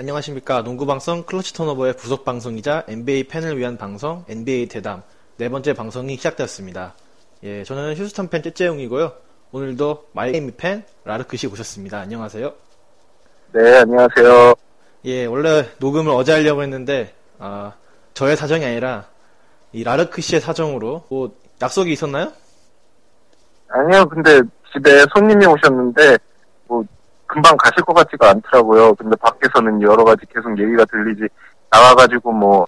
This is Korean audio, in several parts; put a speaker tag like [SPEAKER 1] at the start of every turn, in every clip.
[SPEAKER 1] 안녕하십니까. 농구방송 클러치 턴오버의 부속 방송이자 NBA 팬을 위한 방송 NBA 대담 네 번째 방송이 시작되었습니다. 예, 저는 휴스턴 팬 째째용이고요. 오늘도 마이애미 팬 라르크 씨 오셨습니다. 안녕하세요.
[SPEAKER 2] 네, 안녕하세요.
[SPEAKER 1] 예, 원래 녹음을 어제 하려고 했는데 아, 저의 사정이 아니라 이 라르크 씨의 사정으로 뭐 약속이 있었나요?
[SPEAKER 2] 아니요, 근데 집에 손님이 오셨는데, 뭐, 금방 가실 것 같지가 않더라고요. 근데 밖에서는 여러 가지 계속 얘기가 들리지, 나와가지고 뭐,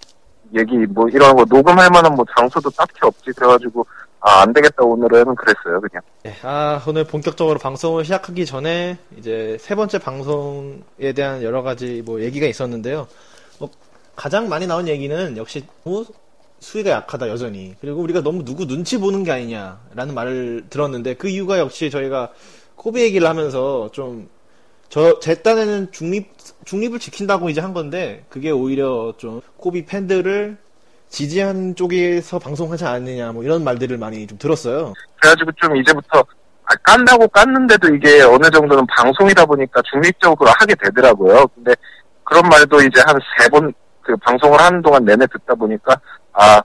[SPEAKER 2] 얘기, 뭐, 이런 거 녹음할 만한 뭐 장소도 딱히 없지. 그래가지고, 아, 안 되겠다, 오늘은 그랬어요, 그냥.
[SPEAKER 1] 예, 아, 오늘 본격적으로 방송을 시작하기 전에 이제 세 번째 방송에 대한 여러 가지 뭐 얘기가 있었는데요. 뭐 가장 많이 나온 얘기는 역시 너무 수위가 약하다 여전히. 그리고 우리가 너무 누구 눈치 보는 게 아니냐라는 말을 들었는데 그 이유가 역시 저희가 코비 얘기를 하면서 좀 저, 제 딴에는 중립, 중립을 지킨다고 이제 한 건데, 그게 오히려 좀, 코비 팬들을 지지하는 쪽에서 방송하지 않느냐, 뭐 이런 말들을 많이 좀 들었어요.
[SPEAKER 2] 그래가지고 좀 이제부터, 아, 깐다고 깠는데도 이게 어느 정도는 방송이다 보니까 중립적으로 하게 되더라고요. 근데 그런 말도 이제 한 세 번, 그 방송을 하는 동안 내내 듣다 보니까, 아,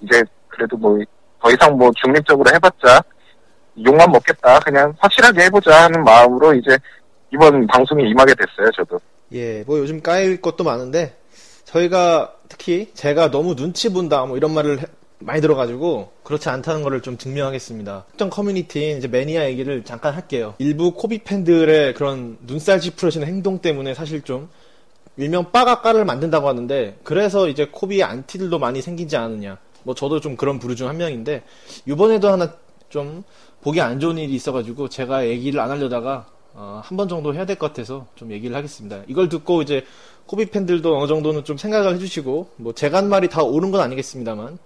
[SPEAKER 2] 이제 그래도 뭐, 더 이상 뭐 중립적으로 해봤자, 욕만 먹겠다. 그냥 확실하게 해보자 하는 마음으로 이제 이번 방송에 임하게 됐어요, 저도.
[SPEAKER 1] 예, 뭐 요즘 까일 것도 많은데, 저희가 특히 제가 너무 눈치 본다, 뭐 이런 말을 해- 많이 들어가지고, 그렇지 않다는 거를 좀 증명하겠습니다. 특정 커뮤니티인 이제 매니아 얘기를 잠깐 할게요. 일부 코비 팬들의 그런 눈살 찌푸려지는 행동 때문에 사실 좀, 일명 빠가까를 만든다고 하는데, 그래서 이제 코비 안티들도 많이 생기지 않느냐. 뭐 저도 좀 그런 부류 중 한 명인데, 이번에도 하나 좀 보기 안 좋은 일이 있어가지고, 제가 얘기를 안 하려다가, 어, 한 번 정도 해야 될 것 같아서 좀 얘기를 하겠습니다. 이걸 듣고 이제 코비 팬들도 어느 정도는 좀 생각을 해주시고 뭐 제가 한 말이 다 옳은 건 아니겠습니다만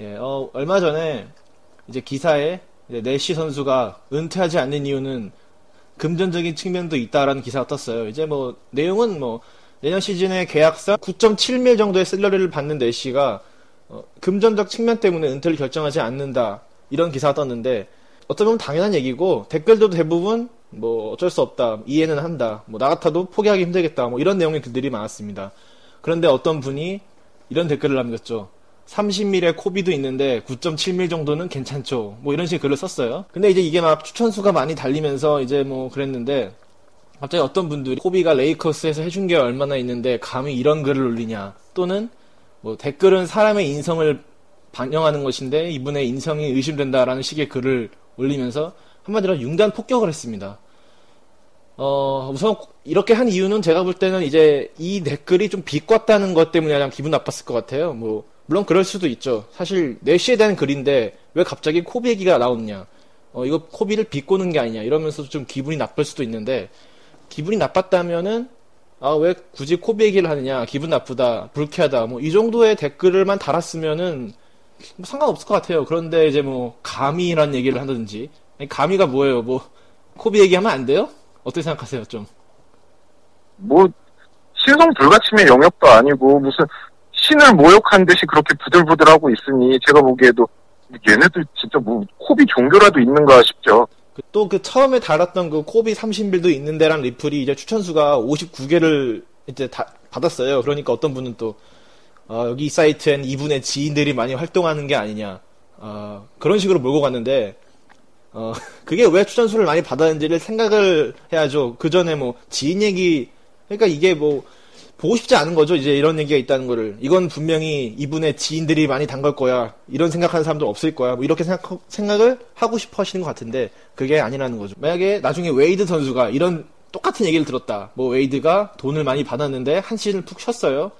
[SPEAKER 1] 예, 어, 얼마 전에 이제 기사에 이제 내시 선수가 은퇴하지 않는 이유는 금전적인 측면도 있다라는 기사가 떴어요. 이제 뭐 내용은 뭐 내년 시즌에 계약상 9.7밀 정도의 셀러리를 받는 내시가 어, 금전적 측면 때문에 은퇴를 결정하지 않는다 이런 기사가 떴는데 어쩌면 보면 당연한 얘기고 댓글도 대부분 뭐 어쩔 수 없다 이해는 한다 뭐 나 같아도 포기하기 힘들겠다 뭐 이런 내용의 글들이 많았습니다. 그런데 어떤 분이 이런 댓글을 남겼죠. 30밀의 코비도 있는데 9.7밀 정도는 괜찮죠. 뭐 이런 식의 글을 썼어요. 근데 이제 이게 막 추천수가 많이 달리면서 이제 뭐 그랬는데 갑자기 어떤 분들이 코비가 레이커스에서 해준 게 얼마나 있는데 감히 이런 글을 올리냐 또는 뭐 댓글은 사람의 인성을 반영하는 것인데 이분의 인성이 의심된다라는 식의 글을 올리면서 한마디로 융단 폭격을 했습니다. 어, 우선 이렇게 한 이유는 제가 볼 때는 이제 이 댓글이 좀 비꼬았다는 것 때문에 그냥 기분 나빴을 것 같아요. 뭐 물론 그럴 수도 있죠. 사실 내시에 대한 글인데 왜 갑자기 코비 얘기가 나오느냐. 어, 이거 코비를 비꼬는 게 아니냐 이러면서 좀 기분이 나쁠 수도 있는데 기분이 나빴다면은 아, 왜 굳이 코비 얘기를 하느냐, 기분 나쁘다, 불쾌하다, 뭐, 이 정도의 댓글을만 달았으면은, 뭐 상관없을 것 같아요. 그런데 이제 뭐, 감히란 얘기를 하든지. 아니, 감히가 뭐예요? 뭐, 코비 얘기하면 안 돼요? 어떻게 생각하세요, 좀?
[SPEAKER 2] 뭐, 신성 불가침의 영역도 아니고, 무슨, 신을 모욕한 듯이 그렇게 부들부들하고 있으니, 제가 보기에도, 얘네들 진짜 뭐, 코비 종교라도 있는가 싶죠.
[SPEAKER 1] 또 그 처음에 달았던 그 코비 30빌도 있는데란 리플이 이제 추천수가 59개를 이제 다 받았어요. 그러니까 어떤 분은 또, 어, 여기 이 사이트엔 이분의 지인들이 많이 활동하는 게 아니냐. 어, 그런 식으로 몰고 갔는데, 어, 그게 왜 추천수를 많이 받았는지를 생각을 해야죠. 그 전에 뭐, 지인 얘기, 그러니까 이게 뭐, 보고 싶지 않은 거죠. 이제 이런 얘기가 있다는 거를. 이건 분명히 이분의 지인들이 많이 담글 거야. 이런 생각하는 사람도 없을 거야. 뭐 이렇게 생각, 생각을 하고 싶어 하시는 것 같은데, 그게 아니라는 거죠. 만약에 나중에 웨이드 선수가 이런 똑같은 얘기를 들었다. 뭐 웨이드가 돈을 많이 받았는데 한 시즌을 푹 쉬었어요.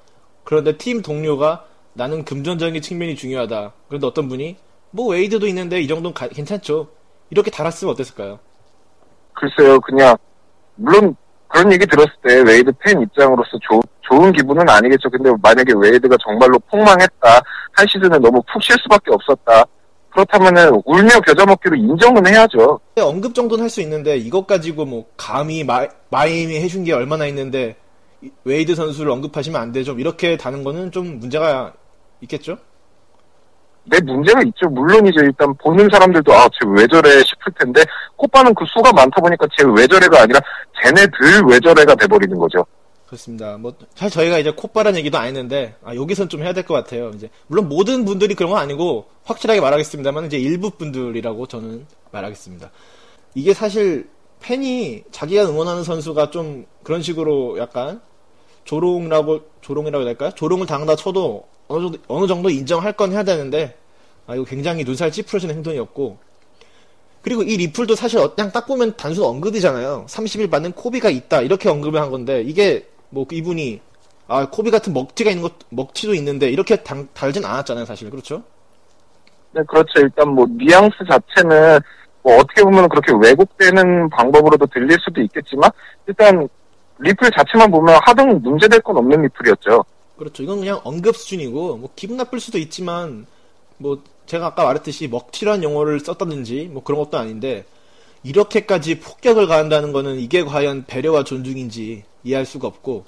[SPEAKER 1] 그런데 팀 동료가 나는 금전적인 측면이 중요하다. 그런데 어떤 분이 뭐 웨이드도 있는데 이 정도는 가- 괜찮죠. 이렇게 달았으면 어땠을까요?
[SPEAKER 2] 글쎄요, 그냥, 물론, 그런 얘기 들었을 때 웨이드 팬 입장으로서 조- 좋은 기분은 아니겠죠. 근데 만약에 웨이드가 정말로 폭망했다, 한 시즌에 너무 푹 쉴 수밖에 없었다. 그렇다면은 울며 겨자 먹기로 인정은 해야죠.
[SPEAKER 1] 언급 정도는 할 수 있는데 이것 가지고 뭐 감히 마, 마이애미 해준 게 얼마나 있는데 이- 웨이드 선수를 언급하시면 안 되죠. 이렇게 다는 거는 좀 문제가 있겠죠?
[SPEAKER 2] 네 문제가 있죠. 물론이죠. 일단 보는 사람들도 아, 쟤 왜 저래 싶을 텐데 코빠는 그 수가 많다 보니까 쟤 왜 저래가 아니라 쟤네들 왜 저래가 돼버리는 거죠.
[SPEAKER 1] 그렇습니다. 뭐 사실 저희가 이제 콧바란 얘기도 안 했는데 아, 여기선 좀 해야 될 것 같아요. 이제 물론 모든 분들이 그런 건 아니고 확실하게 말하겠습니다만 이제 일부 분들이라고 저는 말하겠습니다. 이게 사실 팬이 자기가 응원하는 선수가 좀 그런 식으로 약간 조롱이라고 조롱이라고 해야 될까요? 조롱을 당한다 쳐도 어느 정도 어느 정도 인정할 건 해야 되는데 아 이거 굉장히 눈살 찌푸려지는 행동이었고 그리고 이 리플도 사실 어- 그냥 딱 보면 단순 언급이잖아요. 30일 받는 코비가 있다 이렇게 언급을 한 건데 이게 뭐 이분이 아 코비 같은 먹튀가 있는 것 먹튀도 있는데 이렇게 당, 달진 않았잖아요 사실 그렇죠?
[SPEAKER 2] 네, 그렇죠. 일단 뭐 뉘앙스 자체는 뭐 어떻게 보면 그렇게 왜곡되는 방법으로도 들릴 수도 있겠지만 일단 리플 자체만 보면 하등 문제될 건 없는 리플이었죠.
[SPEAKER 1] 그렇죠. 이건 그냥 언급 수준이고 뭐 기분 나쁠 수도 있지만 뭐 제가 아까 말했듯이 먹튀란 용어를 썼다든지 뭐 그런 것도 아닌데 이렇게까지 폭격을 가한다는 거는 이게 과연 배려와 존중인지 이해할 수가 없고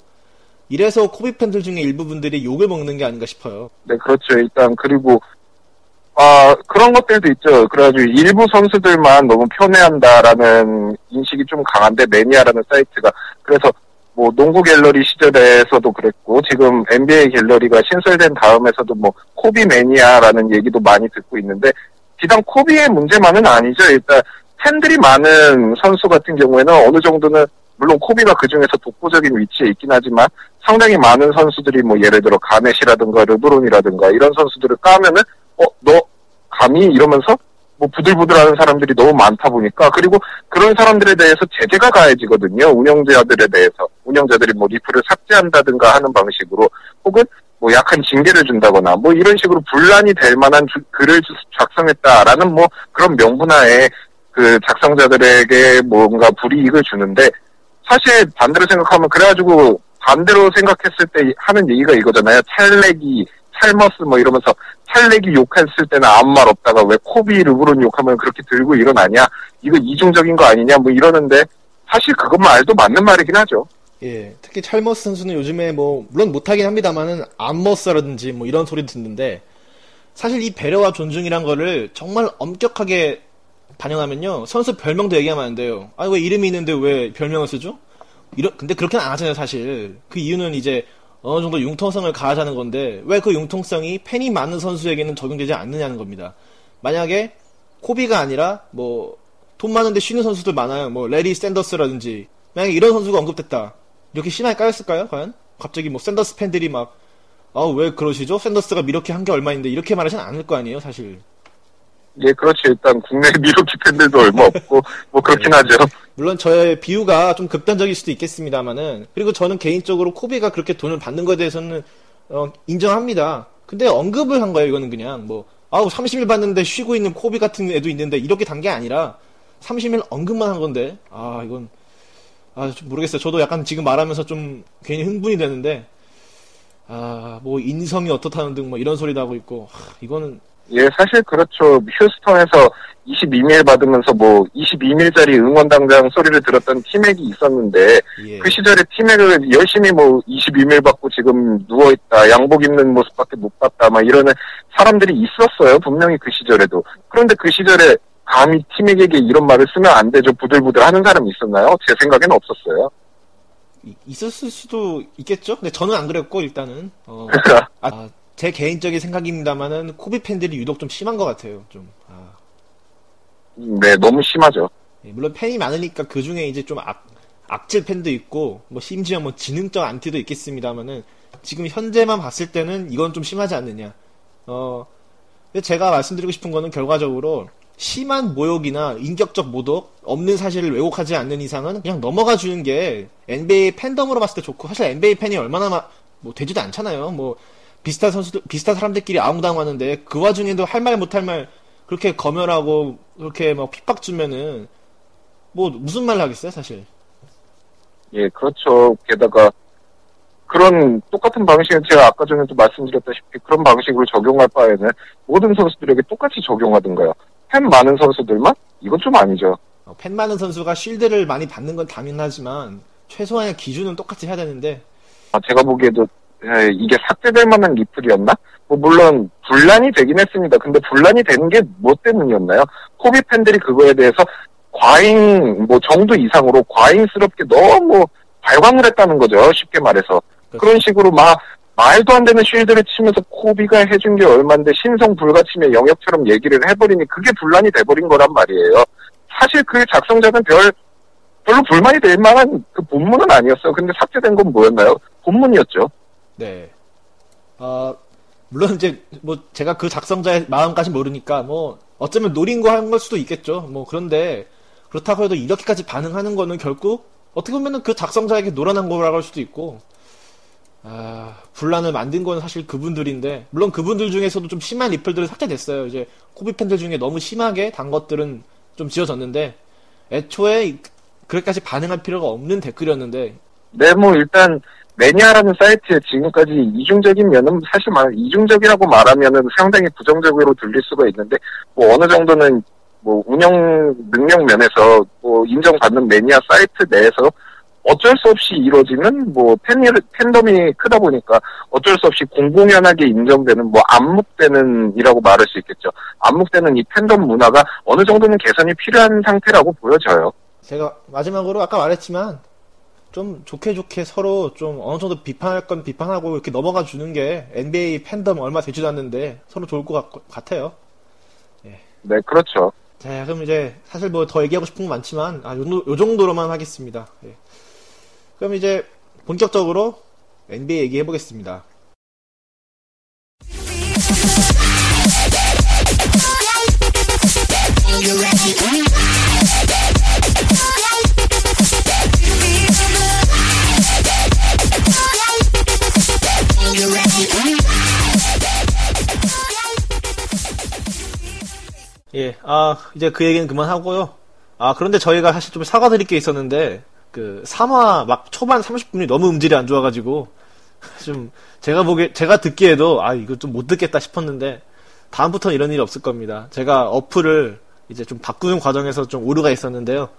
[SPEAKER 1] 이래서 코비 팬들 중에 일부 분들이 욕을 먹는 게 아닌가 싶어요.
[SPEAKER 2] 네, 그렇죠. 일단 그리고 아 그런 것들도 있죠. 그래가지고 일부 선수들만 너무 편애한다라는 인식이 좀 강한데 매니아라는 사이트가 그래서 뭐 농구 갤러리 시절에서도 그랬고 지금 NBA 갤러리가 신설된 다음에서도 뭐 코비 매니아라는 얘기도 많이 듣고 있는데 비단 코비의 문제만은 아니죠. 일단 팬들이 많은 선수 같은 경우에는 어느 정도는 물론 코비가 그 중에서 독보적인 위치에 있긴 하지만 상당히 많은 선수들이 뭐 예를 들어 가넷이라든가 르브론이라든가 이런 선수들을 까면은 어 너 감히 이러면서 뭐 부들부들하는 사람들이 너무 많다 보니까 그리고 그런 사람들에 대해서 제재가 가해지거든요 운영자들에 대해서 운영자들이 뭐 리플을 삭제한다든가 하는 방식으로 혹은 뭐 약한 징계를 준다거나 뭐 이런 식으로 분란이 될 만한 주- 글을 주- 작성했다라는 뭐 그런 명분하에 그 작성자들에게 뭔가 불이익을 주는데 사실 반대로 생각하면 그래가지고 반대로 생각했을 때 하는 얘기가 이거잖아요. 찰렉이 찰머스 뭐 이러면서 찰렉이 욕했을 때는 아무 말 없다가 왜 코비 르브론 욕하면 그렇게 들고 일어나냐 이거 이중적인 거 아니냐 뭐 이러는데 사실 그것 말도 맞는 말이긴 하죠.
[SPEAKER 1] 예, 특히 찰머스 선수는 요즘에 뭐 물론 못하긴 합니다만은 암머스라든지 뭐 이런 소리 듣는데 사실 이 배려와 존중이란 거를 정말 엄격하게 반영하면요 선수 별명도 얘기하면 안 돼요. 아 왜 이름이 있는데 왜 별명을 쓰죠? 이런 근데 그렇게는 안 하잖아요 사실. 그 이유는 이제 어느 정도 융통성을 가하자는 건데 왜 그 융통성이 팬이 많은 선수에게는 적용되지 않느냐는 겁니다. 만약에 코비가 아니라 뭐 돈 많은데 쉬는 선수들 많아요. 뭐 레리 샌더스라든지 만약에 이런 선수가 언급됐다. 이렇게 심하게 까였을까요? 과연? 갑자기 뭐 샌더스 팬들이 막 아 왜 그러시죠? 샌더스가 이렇게 한 게 얼마인데 이렇게 말하진 않을 거 아니에요, 사실.
[SPEAKER 2] 예, 그렇지. 일단 국내 미로키 팬들도 얼마 없고 뭐 그렇긴
[SPEAKER 1] 네.
[SPEAKER 2] 하죠.
[SPEAKER 1] 물론 저의 비유가 좀 극단적일 수도 있겠습니다만은 그리고 저는 개인적으로 코비가 그렇게 돈을 받는 것에 대해서는 어, 인정합니다. 근데 언급을 한 거예요. 이거는 그냥 뭐 아우 30일 받는데 쉬고 있는 코비 같은 애도 있는데 이렇게 단 게 아니라 30일 언급만 한 건데 아 이건 아좀 모르겠어요. 저도 약간 지금 말하면서 좀 괜히 흥분이 되는데 아 뭐 인성이 어떻다는 등 뭐 이런 소리도 하고 있고 하, 이거는
[SPEAKER 2] 예, 사실 그렇죠. 휴스턴에서 22밀 받으면서 뭐 22밀짜리 응원당장 소리를 들었던 티맥이 있었는데
[SPEAKER 1] 예.
[SPEAKER 2] 그 시절에 티맥을 열심히 뭐 22밀 받고 지금 누워있다, 양복 입는 모습밖에 못 봤다, 막 이러는 사람들이 있었어요. 분명히 그 시절에도. 그런데 그 시절에 감히 티맥에게 이런 말을 쓰면 안 되죠. 부들부들 하는 사람이 있었나요? 제 생각에는 없었어요.
[SPEAKER 1] 이- 있었을 수도 있겠죠? 근데 저는 안 그랬고 일단은 어,
[SPEAKER 2] 그러니까
[SPEAKER 1] 아, 제 개인적인 생각입니다만은 코비 팬들이 유독 좀 심한 것 같아요. 좀 아,
[SPEAKER 2] 네, 너무 심하죠.
[SPEAKER 1] 예, 물론 팬이 많으니까 그 중에 이제 좀 악, 악질 팬도 있고 뭐 심지어 뭐 지능적 안티도 있겠습니다만은 지금 현재만 봤을 때는 이건 좀 심하지 않느냐. 어, 근데 제가 말씀드리고 싶은 거는 결과적으로 심한 모욕이나 인격적 모독 없는 사실을 왜곡하지 않는 이상은 그냥 넘어가 주는 게 NBA 팬덤으로 봤을 때 좋고 사실 NBA 팬이 얼마나 마- 뭐 되지도 않잖아요. 뭐 비슷한 선수들 비슷한 사람들끼리 아웅다웅하는데 그 와중에도 할 말 못 할 말 그렇게 검열하고 그렇게 막 핍박 주면은 뭐 무슨 말 하겠어요, 사실.
[SPEAKER 2] 예, 그렇죠. 게다가 그런 똑같은 방식은 제가 아까 전에도 말씀드렸다시피 그런 방식으로 적용할 바에는 모든 선수들에게 똑같이 적용하든가요. 팬 많은 선수들만? 이건 좀 아니죠.
[SPEAKER 1] 어, 팬 많은 선수가 쉴드를 많이 받는 건 당연하지만 최소한의 기준은 똑같이 해야 되는데
[SPEAKER 2] 아, 제가 보기에도 에, 이게 삭제될 만한 리플이었나? 뭐 물론 분란이 되긴 했습니다. 근데 분란이 되는 게 뭐 때문이었나요? 코비 팬들이 그거에 대해서 과잉 뭐 정도 이상으로 과잉스럽게 너무 발광을 했다는 거죠. 쉽게 말해서
[SPEAKER 1] 그렇죠.
[SPEAKER 2] 그런 식으로 막 말도 안 되는 쉴드를 치면서 코비가 해준 게 얼만데 신성 불가침의 영역처럼 얘기를 해버리니 그게 분란이 돼버린 거란 말이에요. 사실 그 작성자는 별 별로 불만이 될 만한 그 본문은 아니었어요. 근데 삭제된 건 뭐였나요? 본문이었죠.
[SPEAKER 1] 네. 어, 물론 이제 뭐 제가 그 작성자의 마음까지 모르니까 뭐 어쩌면 노린 거 한 걸 수도 있겠죠. 뭐 그런데 그렇다고 해도 이렇게까지 반응하는 거는 결국 어떻게 보면은 그 작성자에게 노란한 거라고 할 수도 있고 아, 분란을 만든 건 사실 그분들인데 물론 그분들 중에서도 좀 심한 리플들은 삭제됐어요. 이제 코비 팬들 중에 너무 심하게 단 것들은 좀 지워졌는데 애초에 그렇게까지 반응할 필요가 없는 댓글이었는데
[SPEAKER 2] 네, 뭐 일단 매니아라는 사이트에 지금까지 이중적인 면은 사실 말 이중적이라고 말하면은 상당히 부정적으로 들릴 수가 있는데 뭐 어느 정도는 뭐 운영 능력 면에서 뭐 인정받는 매니아 사이트 내에서 어쩔 수 없이 이루어지는 뭐 팬, 팬덤이 크다 보니까 어쩔 수 없이 공공연하게 인정되는 뭐 암묵되는이라고 말할 수 있겠죠. 암묵되는 이 팬덤 문화가 어느 정도는 개선이 필요한 상태라고 보여져요.
[SPEAKER 1] 제가 마지막으로 아까 말했지만 좀 좋게 좋게 서로 좀 어느 정도 비판할 건 비판하고 이렇게 넘어가 주는 게 NBA 팬덤 얼마 되지도 않는데 서로 좋을 것 같, 같아요.
[SPEAKER 2] 네, 그렇죠.
[SPEAKER 1] 자, 그럼 이제 사실 뭐 더 얘기하고 싶은 건 많지만 아, 요, 요 정도로만 하겠습니다. 예. 그럼 이제 본격적으로 NBA 얘기해 보겠습니다. 예, 아, 이제 그 얘기는 그만하고요. 아, 그런데 저희가 사실 좀 사과드릴 게 있었는데, 그, 3화 막 초반 30분이 너무 음질이 안 좋아가지고, 좀, 제가 보기, 제가 듣기에도, 아, 이거 좀 못 듣겠다 싶었는데, 다음부터는 이런 일이 없을 겁니다. 제가 어플을 이제 좀 바꾸는 과정에서 좀 오류가 있었는데요.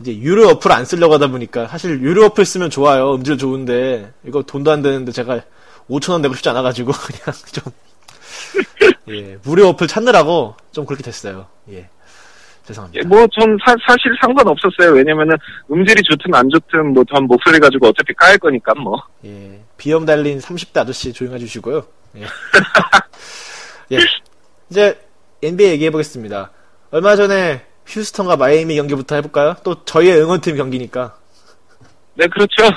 [SPEAKER 1] 이제 유료 어플 안 쓰려고 하다 보니까, 사실 유료 어플 쓰면 좋아요. 음질 좋은데, 이거 돈도 안 되는데 제가 5천원 내고 싶지 않아가지고, 그냥 좀, 예, 무료 어플 찾느라고 좀 그렇게 됐어요. 예. 죄송합니다.
[SPEAKER 2] 뭐, 전 사, 실 상관없었어요. 왜냐면은, 음질이 좋든 안 좋든, 뭐, 전 목소리 가지고 어차피 까일 거니까, 뭐.
[SPEAKER 1] 예. 비염 달린 30대 아저씨 조용해 주시고요. 예. 예. 이제 NBA 얘기해 보겠습니다. 얼마 전에 휴스턴과 마이애미 경기부터 해볼까요? 또 저희의 응원팀 경기니까.
[SPEAKER 2] 네, 그렇죠.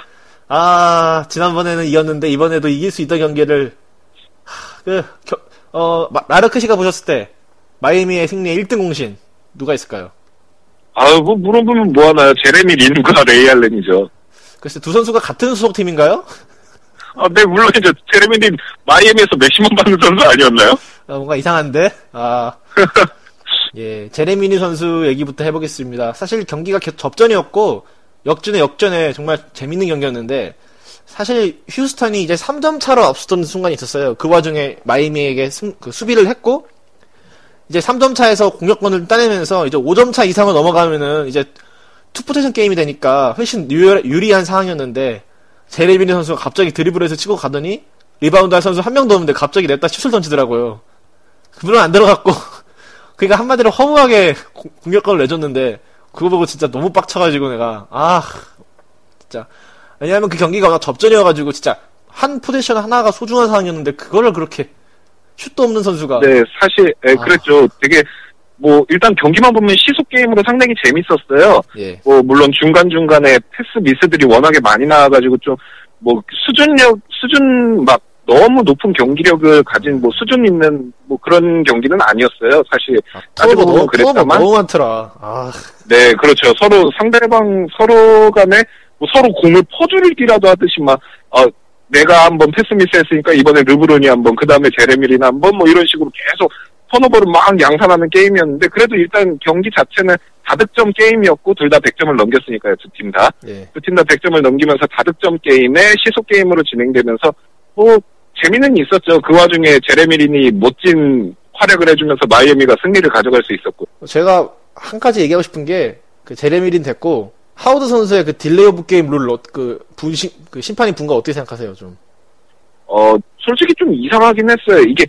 [SPEAKER 1] 아, 지난번에는 이겼는데 이번에도 이길 수 있던 경기를 하, 그 겨- 어, 마- 라르크 씨가 보셨을 때 마이애미의 승리의 1등 공신 누가 있을까요?
[SPEAKER 2] 아유, 뭐, 물어보면 뭐 하나요? 제레미 린과 레이 알렌이죠.
[SPEAKER 1] 글쎄 두 선수가 같은 소속팀인가요?
[SPEAKER 2] 아, 네, 물론이죠. 제레미 린 마이애미에서 맥시멈 받는 선수 아니었나요?
[SPEAKER 1] 아, 뭔가 이상한데? 아. 예, 제레미 린 선수 얘기부터 해보겠습니다. 사실 경기가 겨- 접전이었고, 역전에 역전에 정말 재밌는 경기였는데, 사실 휴스턴이 이제 3점 차로 앞서던 순간이 있었어요. 그 와중에 마이애미에게 승- 그 수비를 했고, 이제 3점 차에서 공격권을 따내면서 이제 5점 차 이상을 넘어가면은 이제 two possession game이 되니까 훨씬 유리, 유리한 상황이었는데, 제레미 린 선수가 갑자기 드리블해서 치고 가더니, 리바운드 할 선수 한 명도 없는데 갑자기 냅다 슛을 던지더라고요. 물론 안 들어갔고 그러니까 한마디로 허무하게 공- 공격권을 내줬는데 그거 보고 진짜 너무 빡쳐가지고 내가 아 진짜 왜냐하면 그 경기가 워낙 접전이어가지고 진짜 한 포지션 하나가 소중한 상황이었는데 그거를 그렇게 슛도 없는 선수가
[SPEAKER 2] 네, 사실, 예,
[SPEAKER 1] 아.
[SPEAKER 2] 그랬죠. 되게, 뭐, 일단 경기만 보면 시속 게임으로 상당히 재밌었어요.
[SPEAKER 1] 예
[SPEAKER 2] 뭐, 물론 중간중간에 패스 미스들이 워낙에 많이 나와가지고 좀, 뭐, 수준력, 수준, 막, 너무 높은 경기력을 가진, 뭐, 수준 있는, 뭐, 그런 경기는 아니었어요. 사실.
[SPEAKER 1] 아,
[SPEAKER 2] 따지고 보면 그랬다만.
[SPEAKER 1] 너무 많더라 아
[SPEAKER 2] 네, 그렇죠. 서로, 상대방, 서로 간에, 뭐 서로 공을 퍼주기라도 하듯이 막, 어, 내가 한번 패스 미스 했으니까 이번에 르브론이 한번, 그 다음에 제레미 린이 한번, 뭐 이런 식으로 계속 턴오버를 막 양산하는 게임이었는데 그래도 일단 경기 자체는 다득점 게임이었고 둘 다 100점을 넘겼으니까요 두 팀 다.
[SPEAKER 1] 예.
[SPEAKER 2] 두팀 다 100점을 넘기면서 다득점 게임에 시소 게임으로 진행되면서 뭐 재미는 있었죠. 그 와중에 제레미린이 멋진 활약을 해주면서 마이애미가 승리를 가져갈 수 있었고.
[SPEAKER 1] 제가 한 가지 얘기하고 싶은 게 그 제레미린 됐고 하우드 선수의 그 delay of game 룰 그 분심 그 심판이 분 거 어떻게 생각하세요 좀?
[SPEAKER 2] 어 솔직히 좀 이상하긴 했어요. 이게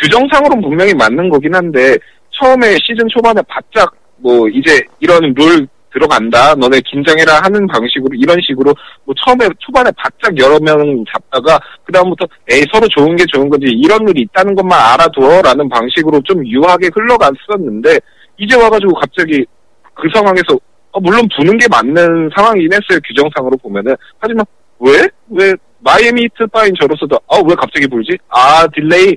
[SPEAKER 2] 규정상으로는 분명히 맞는 거긴 한데 처음에 시즌 초반에 바짝 뭐 이제 이런 룰 들어간다. 너네 긴장해라 하는 방식으로 이런 식으로 뭐 처음에 초반에 바짝 여러 명 잡다가 그 다음부터 에이 서로 좋은 게 좋은 거지 이런 룰이 있다는 것만 알아두어라는 방식으로 좀 유하게 흘러갔었는데 이제 와가지고 갑자기 그 상황에서 어, 물론 부는 게 맞는 상황이긴 했어요 규정상으로 보면은 하지만 왜? 왜 마이애미 히트 팬인 저로서도 아 왜 갑자기 불지? 아 delay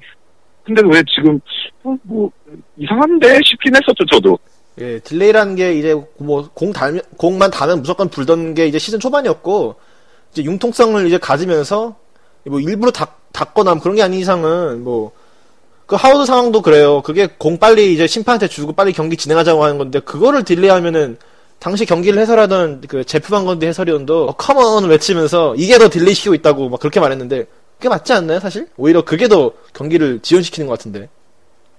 [SPEAKER 2] 근데 왜 지금 어, 뭐 이상한데 싶긴 했었죠 저도
[SPEAKER 1] 예, delay라는 게 이제 뭐 공 닿으면 공만 닿으면 무조건 불던 게 이제 시즌 초반이었고 이제 융통성을 이제 가지면서 뭐 일부러 닫, 닫거나 그런 게 아닌 이상은 뭐 그 하우드 상황도 그래요. 그게 공 빨리 이제 심판한테 주고 빨리 경기 진행하자고 하는 건데 그거를 delay하면은 당시 경기를 해설하던 그 제프 반건디 해설위원도 어, come on 외치면서 이게 더 delay 시키고 있다고 막 그렇게 말했는데 그게 맞지 않나요 사실? 오히려 그게 더 경기를 지연시키는 것 같은데.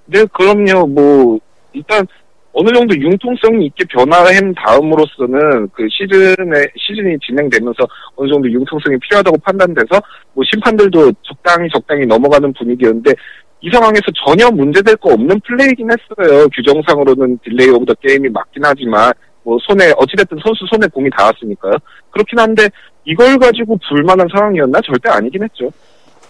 [SPEAKER 2] 네, 그럼요. 뭐 일단 어느 정도 융통성이 있게 변화한 다음으로서는 그 시즌에 시즌이 진행되면서 어느 정도 융통성이 필요하다고 판단돼서 뭐 심판들도 적당히 적당히 넘어가는 분위기였는데 이 상황에서 전혀 문제될 거 없는 플레이긴 했어요. 규정상으로는 delay of the game이 맞긴 하지만 뭐 손에 어찌됐든 선수 손에 공이 닿았으니까요. 그렇긴 한데 이걸 가지고 불 만한 상황이었나 절대 아니긴 했죠.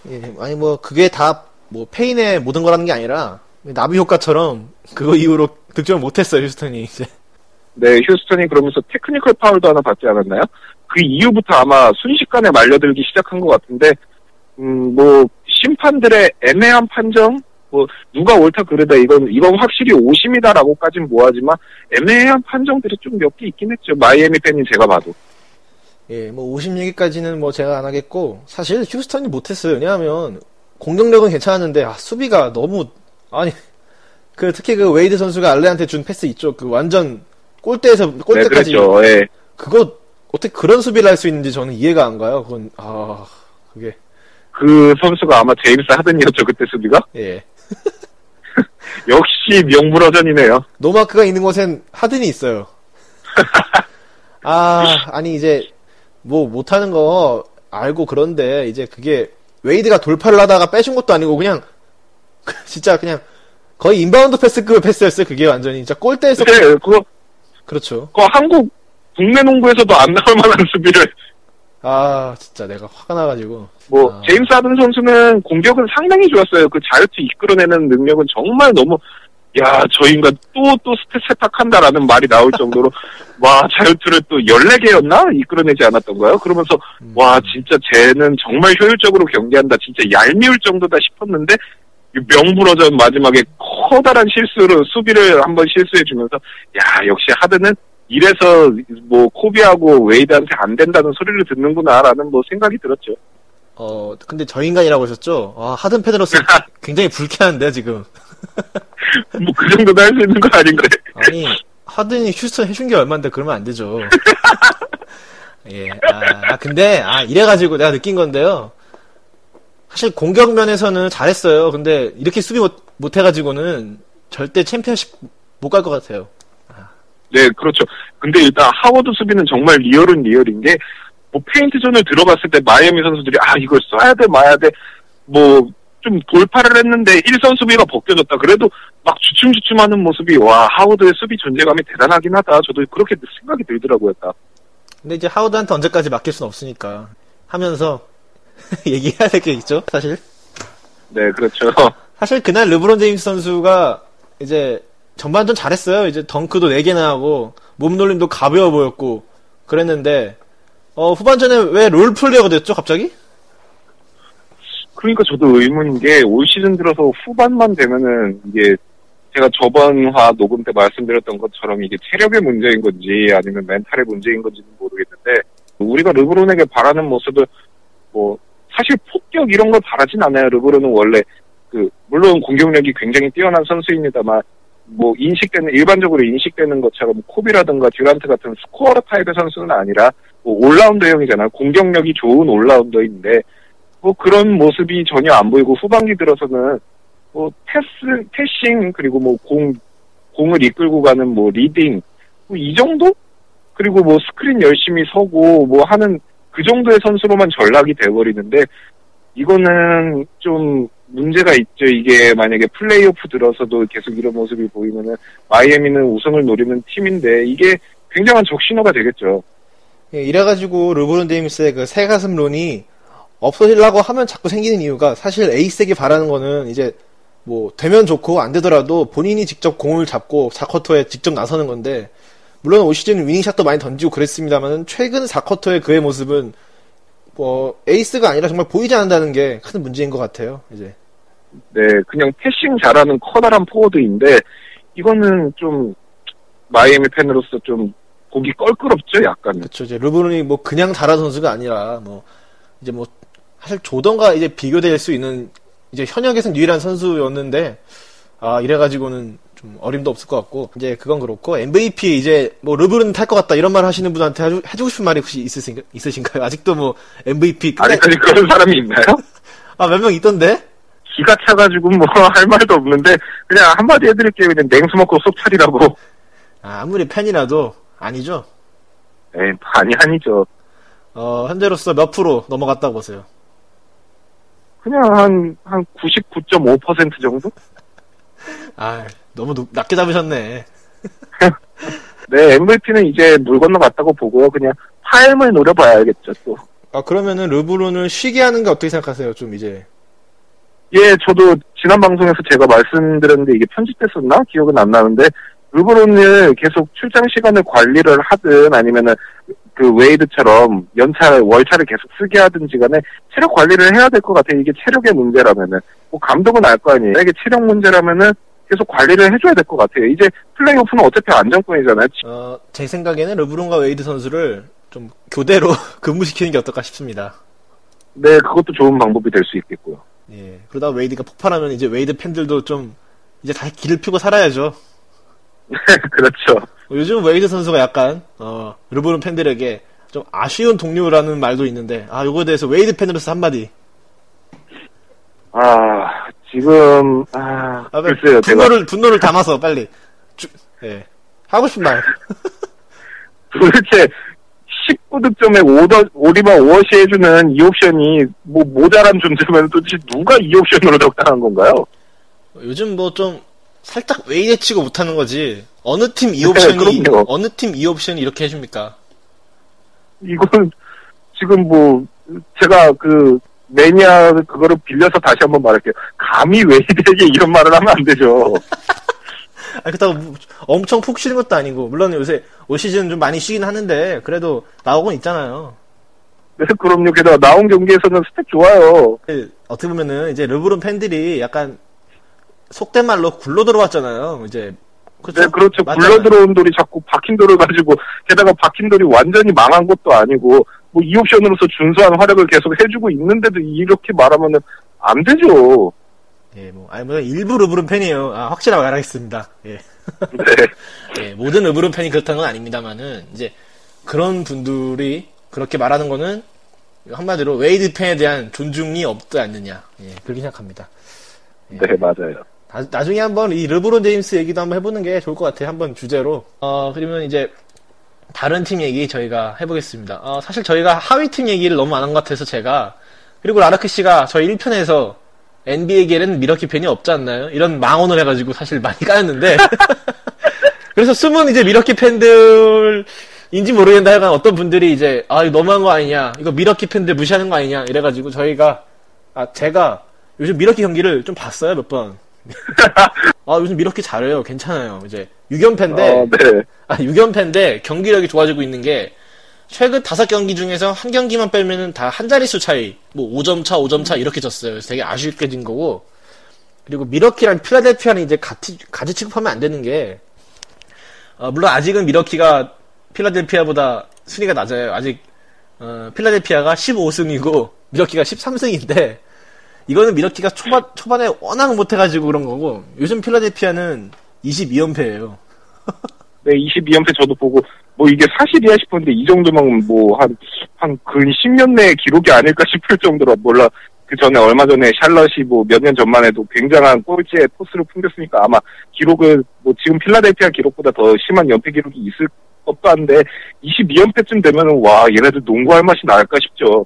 [SPEAKER 1] 예, 아니 뭐 그게 다 뭐 패인의 모든 거라는 게 아니라 나비 효과처럼 그거 이후로 득점을 못했어요 휴스턴이 이제.
[SPEAKER 2] 네, 휴스턴이 그러면서 테크니컬 파울도 하나 받지 않았나요? 그 이후부터 아마 순식간에 말려들기 시작한 것 같은데, 음, 뭐, 심판들의 애매한 판정? 뭐, 누가 옳다 그르다, 이건, 이건 확실히 오심이다라고까진 뭐하지만, 애매한 판정들이 좀 몇 개 있긴 했죠. 마이애미 팬인 제가 봐도.
[SPEAKER 1] 예, 뭐 50얘기까지는 뭐 제가 안 하겠고 사실 휴스턴이 못했어요. 왜냐하면 공격력은 괜찮았는데 아, 수비가 너무 아니 그 특히 그 웨이드 선수가 알렌한테 준 패스 있죠. 그 완전 골대에서
[SPEAKER 2] 네,
[SPEAKER 1] 골대까지
[SPEAKER 2] 그랬죠. 예.
[SPEAKER 1] 그거 어떻게 그런 수비를 할 수 있는지 저는 이해가 안 가요. 그건 아 그게
[SPEAKER 2] 그 선수가 아마 제임스 하든이었죠, 그때 수비가?
[SPEAKER 1] 예
[SPEAKER 2] 역시 명불허전이네요.
[SPEAKER 1] 노마크가 있는 곳엔 하든이 있어요. 아 아니 이제 뭐 못하는 거 알고 그런데 이제 그게 웨이드가 돌파를 하다가 빼준 것도 아니고 그냥 진짜 그냥 거의 inbound 패스급의 패스였어요. 그게 완전히 진짜 골대에서
[SPEAKER 2] 네, 그거,
[SPEAKER 1] 그렇죠.
[SPEAKER 2] 그거 한국 국내 농구에서도 안 나올 만한 수비를
[SPEAKER 1] 아 진짜 내가 화가 나가지고
[SPEAKER 2] 뭐
[SPEAKER 1] 아.
[SPEAKER 2] 제임스 하든 선수는 공격은 상당히 좋았어요. 그 자유투 이끌어내는 능력은 정말 너무 야 저 인간 또 또 스텝 세탁한다라는 말이 나올 정도로 와 자유투를 또 14개였나 이끌어내지 않았던가요? 그러면서
[SPEAKER 1] 음.
[SPEAKER 2] 와 진짜 쟤는 정말 효율적으로 경기한다. 진짜 얄미울 정도다 싶었는데 이 명불허전 마지막에 커다란 실수로 수비를 한번 실수해주면서 야 역시 하드는 이래서 뭐 코비하고 웨이드한테 안 된다는 소리를 듣는구나라는 뭐 생각이 들었죠.
[SPEAKER 1] 어 근데 저 인간이라고 하셨죠? 아 하든 팬으로서 굉장히 불쾌한데 지금
[SPEAKER 2] 뭐 그 정도도 할 수 있는 거 아닌가요?
[SPEAKER 1] 아니 하든이 휴스턴 해준 게 얼마인데 그러면 안 되죠. 예. 아, 아, 근데 아 이래가지고 내가 느낀 건데요. 사실 공격 면에서는 잘했어요. 근데 이렇게 수비 못, 못 해가지고는 절대 챔피언십 못 갈 것 같아요.
[SPEAKER 2] 네, 그렇죠. 근데 일단 하워드 수비는 정말 real은 real인 게, 뭐 paint zone을 들어갔을 때 마이애미 선수들이 아 이걸 쏴야 돼 말아야 돼 뭐 좀 돌파를 했는데 일선 수비가 벗겨졌다. 그래도 막 주춤주춤하는 모습이 와 하워드의 수비 존재감이 대단하긴 하다. 저도 그렇게 생각이 들더라고요. 딱.
[SPEAKER 1] 근데 이제 하우드한테 언제까지 맡길 순 없으니까 하면서 얘기해야 될 게 있죠, 사실.
[SPEAKER 2] 네, 그렇죠.
[SPEAKER 1] 사실 그날 르브론 제임스 선수가 이제 전반전 잘했어요. 이제 덩크도 4개나 하고 몸놀림도 가벼워 보였고 그랬는데 어, 후반전에 왜 롤플레이어가 됐죠, 갑자기?
[SPEAKER 2] 그러니까 저도 의문인 게 올 시즌 들어서 후반만 되면은 이게 제가 저번 화 녹음 때 말씀드렸던 것처럼 이게 체력의 문제인 건지 아니면 멘탈의 문제인 건지는 모르겠는데 우리가 르브론에게 바라는 모습을 뭐 사실 폭격 이런 걸 바라진 않아요. 르브론은 원래 그 물론 공격력이 굉장히 뛰어난 선수입니다만 뭐 인식되는 일반적으로 인식되는 것처럼 코비라든가 듀란트 같은 스코어 타입의 선수는 아니라 뭐 all-rounder형이잖아요. 공격력이 좋은 all-rounder인데 뭐 그런 모습이 전혀 안 보이고 후반기 들어서는 뭐 패스, passing 그리고 뭐 공 공을 이끌고 가는 뭐 leading 뭐 이 정도? 그리고 뭐 스크린 열심히 서고 뭐 하는 그 정도의 선수로만 전락이 돼버리는데 이거는 좀 문제가 있죠. 이게 만약에 플레이오프 들어서도 계속 이런 모습이 보이면은 마이애미는 우승을 노리는 팀인데 이게 굉장한 적신호가 되겠죠.
[SPEAKER 1] 예, 이래가지고 르브론 제임스의 그 새가슴론이 없어지려고 하면 자꾸 생기는 이유가 사실 에이스에게 바라는 거는 이제 뭐 되면 좋고 안 되더라도 본인이 직접 공을 잡고 4쿼터에 직접 나서는 건데 물론 올 시즌 winning shot도 많이 던지고 그랬습니다만 최근 4쿼터의 그의 모습은 뭐 에이스가 아니라 정말 보이지 않는다는 게 큰 문제인 것 같아요. 이제
[SPEAKER 2] 네, 그냥 passing 잘하는 커다란 포워드인데 이거는 좀 마이애미 팬으로서 좀 보기 껄끄럽죠, 약간.
[SPEAKER 1] 그렇죠. 이제 르브론이 뭐 그냥 잘하는 선수가 아니라 뭐 이제 뭐 사실 조던과 이제 비교될 수 있는 이제 현역에선 유일한 선수였는데 아 이래가지고는 좀 어림도 없을 것 같고 이제 그건 그렇고 MVP 이제 뭐 르브론 탈것 같다 이런 말 하시는 분한테 해주, 해주고 싶은 말이 혹시 있으신가, 있으신가요? 아직도 뭐 MVP 끝내
[SPEAKER 2] 아직까지 그런 사람이 있나요?
[SPEAKER 1] 아 몇 명 있던데
[SPEAKER 2] 기가 차가지고 뭐 할 말도 없는데 그냥 한마디 해드릴게요. 그냥 냉수 먹고 속 차리라고.
[SPEAKER 1] 아, 아무리 팬이라도 아니죠.
[SPEAKER 2] 에 반이 아니죠.
[SPEAKER 1] 어 현재로서 몇 프로 넘어갔다고 보세요.
[SPEAKER 2] 그냥 한, 한 99.5% 정도?
[SPEAKER 1] 아 너무 높- 낮게 잡으셨네.
[SPEAKER 2] 네, MVP는 이제 물 건너갔다고 보고요. 그냥 타임을 노려봐야겠죠, 또.
[SPEAKER 1] 아 그러면은 르브론을 쉬게 하는 게 어떻게 생각하세요? 좀 이제
[SPEAKER 2] 예, 저도 지난 방송에서 제가 말씀드렸는데 이게 편집됐었나? 기억은 안 나는데, 르브론을 계속 출장 시간을 관리를 하든 아니면은 그 웨이드처럼 연차, 월차를 계속 쓰게 하든지 간에 체력 관리를 해야 될 것 같아요. 이게 체력의 문제라면은. 뭐 감독은 알 거 아니에요. 이게 체력 문제라면은 계속 관리를 해줘야 될 것 같아요. 이제 플레이오프는 어차피 안정권이잖아요.
[SPEAKER 1] 어, 제 생각에는 르브론과 웨이드 선수를 좀 교대로 근무시키는 게 어떨까 싶습니다.
[SPEAKER 2] 네, 그것도 좋은 방법이 될 수 있겠고요.
[SPEAKER 1] 예. 그러다 웨이드가 폭발하면 이제 웨이드 팬들도 좀 이제 다시 기를 펴고 살아야죠.
[SPEAKER 2] 그렇죠.
[SPEAKER 1] 어, 요즘 웨이드 선수가 약간 어, 르브론 팬들에게 좀 아쉬운 동료라는 말도 있는데 아 요거에 대해서 웨이드 팬으로서 한마디.
[SPEAKER 2] 아, 지금, 아,
[SPEAKER 1] 아,
[SPEAKER 2] 글쎄요, 제가.
[SPEAKER 1] 분노를 분노를 담아서 빨리. 주, 예. 하고 싶은 말.
[SPEAKER 2] 도대체 19득점에 오더, 오리바 오어시 해주는 이 옵션이 뭐 모자란 존재면 도대체 누가 이 옵션으로 적당한 건가요?
[SPEAKER 1] 요즘 뭐 좀 살짝 웨이드 치고 못하는 거지. 어느 팀 이 옵션이
[SPEAKER 2] 네.
[SPEAKER 1] 어느 팀 이 옵션이 이렇게 해줍니까?
[SPEAKER 2] 이건 지금 뭐 제가 그 매니아 그거를 빌려서 다시 한번 말할게요. 감히 웨이드에게 이런 말을 하면 안 되죠.
[SPEAKER 1] 아 그렇다고 뭐 엄청 푹 쉬는 것도 아니고 물론 요새 올 시즌 좀 많이 쉬긴 하는데 그래도 나오곤 있잖아요.
[SPEAKER 2] 네, 그럼요. 게다가 나온 경기에서는 stat 좋아요.
[SPEAKER 1] 예, 어떻게 보면은 이제 르브론 팬들이 약간 속된 말로 굴러 들어왔잖아요. 이제 그렇죠?
[SPEAKER 2] 네, 그렇죠.
[SPEAKER 1] 맞잖아요.
[SPEAKER 2] 굴러 들어온 돌이 자꾸 박힌 돌을 가지고 게다가 박힌 돌이 완전히 망한 것도 아니고 뭐 이 옵션으로서 준수한 활약을 계속 해주고 있는데도 이렇게 말하면은 안 되죠.
[SPEAKER 1] 예, 뭐 아니 뭐 일부 르브론 팬이에요. 아, 확실하게 말하겠습니다. 예.
[SPEAKER 2] 네.
[SPEAKER 1] 예, 모든 르브론 팬이 그렇다는 건 아닙니다만은 이제 그런 분들이 그렇게 말하는 거는 한마디로 웨이드 팬에 대한 존중이 없지 않느냐. 예, 그렇게 생각합니다.
[SPEAKER 2] 네, 맞아요.
[SPEAKER 1] 나, 나중에 한번 이 르브론 제임스 얘기도 한번 해보는 게 좋을 것 같아요. 한번 주제로. 어, 그러면 이제 다른 팀 얘기 저희가 해보겠습니다. 어, 사실 저희가 하위 팀 얘기를 너무 안 한 것 같아서 제가 그리고 라르크 씨가 저희 1편에서 NBA계는 밀워키 팬이 없지 않나요? 이런 망언을 해가지고 사실 많이 까였는데 그래서 숨은 이제 밀워키 팬들인지 모르겠는데 하여간 어떤 분들이 이제 아 이거 너무한 거 아니냐 이거 밀워키 팬들 무시하는 거 아니냐 이래가지고 저희가 아 제가 요즘 밀워키 경기를 좀 봤어요 몇 번. 아 요즘 밀워키 잘해요 괜찮아요 이제 6연팬데
[SPEAKER 2] 어, 네.
[SPEAKER 1] 아, 6연패인데 경기력이 좋아지고 있는 게 최근 다섯 경기 중에서 한 경기만 빼면은 다 한 자릿수 차이, 뭐 5점 차, 5점 차 이렇게 졌어요. 그래서 되게 아쉽게 진 거고. 그리고 미러키랑 필라델피아는 이제 같이, 같이 취급하면 안 되는 게, 어, 물론 아직은 미러키가 필라델피아보다 순위가 낮아요. 아직, 어, 필라델피아가 15승이고, 미러키가 13승인데, 이거는 미러키가 초반, 초반에 워낙 못해가지고 그런 거고, 요즘 필라델피아는 22연패예요.
[SPEAKER 2] 네, 22연패 저도 보고, 뭐 이게 사실이야 싶었는데, 이 정도면 뭐, 한, 한, 근 10년 내의 기록이 아닐까 싶을 정도로, 몰라. 그 전에, 얼마 전에 샬럿이 뭐 몇 년 전만 해도 굉장한 꼴찌의 포스를 풍겼으니까 아마 기록은, 뭐 지금 필라델피아 기록보다 더 심한 연패 기록이 있을 것도 한데, 22연패쯤 되면은, 와, 얘네들 농구할 맛이 날까 싶죠.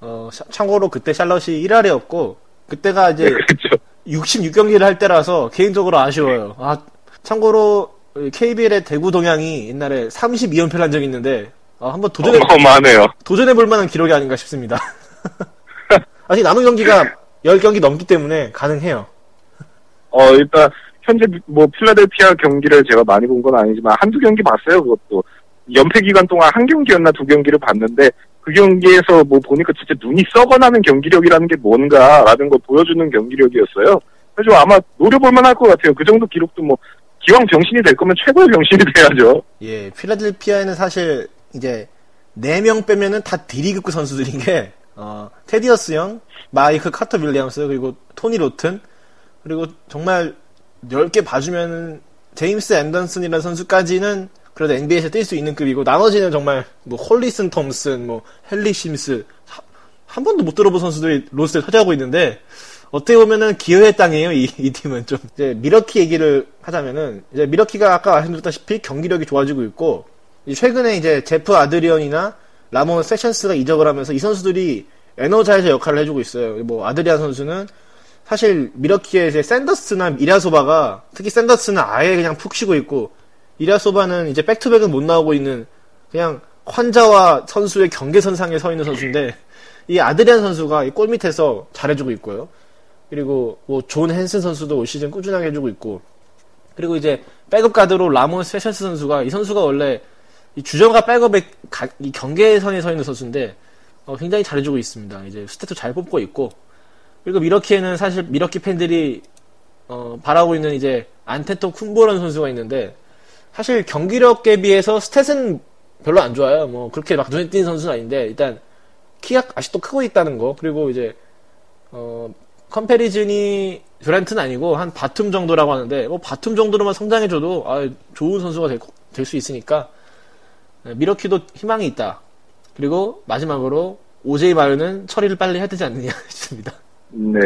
[SPEAKER 1] 어, 샤- 참고로 그때 샬럿이 1할이었고, 그때가 이제
[SPEAKER 2] 네, 그렇죠.
[SPEAKER 1] 66경기를 할 때라서 개인적으로 아쉬워요. 아, 참고로 KBL의 대구 동양이 옛날에 32연패를 한 적이 있는데, 아, 한번 도전해,
[SPEAKER 2] 어마어마하네요.
[SPEAKER 1] 도전해볼 만한 기록이 아닌가 싶습니다. 아직 남은 경기가 10경기 넘기 때문에 가능해요.
[SPEAKER 2] 어, 일단, 현재 뭐 필라델피아 경기를 제가 많이 본 건 아니지만 한두 경기 봤어요, 그것도. 연패 기간 동안 한 경기였나 두 경기를 봤는데 그 경기에서 뭐 보니까 진짜 눈이 썩어나는 경기력이라는 게 뭔가라는 걸 보여주는 경기력이었어요. 그래서 아마 노려볼 만할 것 같아요. 그 정도 기록도 뭐 기왕 병신이 될 거면 최고의 병신이 돼야죠.
[SPEAKER 1] 예, 필라델피아에는 사실 이제 4명 빼면은 다 D리그급 선수들인 게 어, 테디어스 영, 마이크 카터 윌리엄스 그리고 토니 로튼 그리고 정말 좋게 봐주면은 제임스 앤더슨이라는 선수까지는 그래도 NBA에서 뛸 수 있는 급이고 나머지는 정말 뭐 홀리스 톰슨, 뭐 헨리 심스 하- 한 번도 못 들어본 선수들이 roster에 차지하고 있는데 어떻게 보면은 기회의 땅이에요 이, 이 팀은 좀 이제 밀워키 얘기를 하자면은 이제 밀워키가 아까 말씀드렸다시피 경기력이 좋아지고 있고 최근에 이제 제프 아드리언이나 라몬 세션스가 이적을 하면서 이 선수들이 energizer 역할을 해주고 있어요. 뭐 아드리안 선수는 사실 밀워키의 이제 샌더스나 일야소바가 특히 샌더스는 아예 그냥 푹 쉬고 있고 일야소바는 이제 back-to-back은 못 나오고 있는 그냥 환자와 선수의 경계선상에 서 있는 선수인데 이 아드리안 선수가 이 골 밑에서 잘해주고 있고요. 그리고 뭐 존 헨슨 선수도 올 시즌 꾸준하게 해주고 있고 그리고 이제 백업 가드로 라몬 세션스 선수가 이 선수가 원래 이 주전과 백업의 가- 이 경계선에 서 있는 선수인데 어, 굉장히 잘해주고 있습니다. 이제 stat도 잘 뽑고 있고 그리고 밀워키에는 사실 밀워키 팬들이 어, 바라고 있는 이제 안테토쿤보라는 선수가 있는데 사실 경기력에 비해서 stat은 별로 안 좋아요. 뭐 그렇게 막 눈에 띄는 선수는 아닌데 일단 키가 아직도 크고 있다는 거 그리고 이제 어 컴패리즌이 듀란트는 아니고 한 바툼 정도라고 하는데 뭐 바툼 정도로만 성장해줘도 아, 좋은 선수가 될수 있으니까 네, 미러키도 희망이 있다. 그리고 마지막으로 오제이 마요는 처리를 빨리 해야 되지 않느냐 싶습니다.
[SPEAKER 2] 네.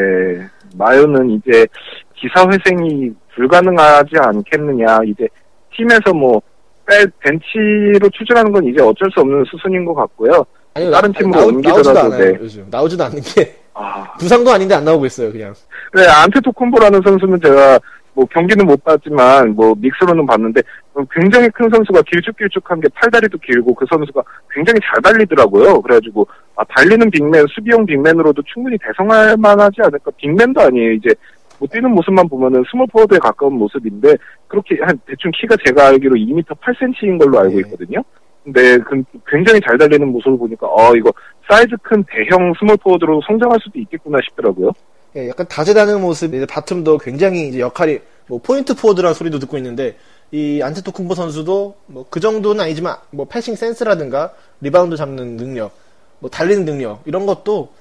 [SPEAKER 2] 마요는 이제 기사 회생이 불가능하지 않겠느냐. 이제 팀에서 뭐, 빼, 벤치로 추진하는 건 이제 어쩔 수 없는 수순인 것 같고요.
[SPEAKER 1] 아니,
[SPEAKER 2] 다른 팀으로
[SPEAKER 1] 나오,
[SPEAKER 2] 옮기더라도,
[SPEAKER 1] 나오지도 않아요,
[SPEAKER 2] 네.
[SPEAKER 1] 요즘. 나오지도 않는 게
[SPEAKER 2] 아,
[SPEAKER 1] 부상도 아닌데 안 나오고 있어요, 그냥.
[SPEAKER 2] 네, 안테토콤보라는 선수는 제가 뭐 경기는 못 봤지만 뭐 믹스로는 봤는데 어, 굉장히 큰 선수가 길쭉길쭉한 게 팔다리도 길고 그 선수가 굉장히 잘 달리더라고요. 그래가지고 아, 달리는 빅맨, 수비형 빅맨으로도 충분히 대성할 만하지 않을까. 빅맨도 아니에요. 이제 뭐 뛰는 모습만 보면은 small forward에 가까운 모습인데 그렇게 한 대충 키가 제가 알기로 2m 8cm인 걸로 알고
[SPEAKER 1] 네.
[SPEAKER 2] 있거든요. 근데 그 굉장히 잘 달리는 모습을 보니까 어 이거 사이즈 큰 대형 small forward로 성장할 수도 있겠구나 싶더라고요.
[SPEAKER 1] 예, 약간 다재다능한 모습, 이제 바툼도 굉장히 이제 역할이, 뭐, point forward라는 소리도 듣고 있는데, 이 안테토쿤보 선수도, 뭐, 그 정도는 아니지만, 뭐, passing sense라든가, 리바운드 잡는 능력, 뭐, 달리는 능력, 이런 것도,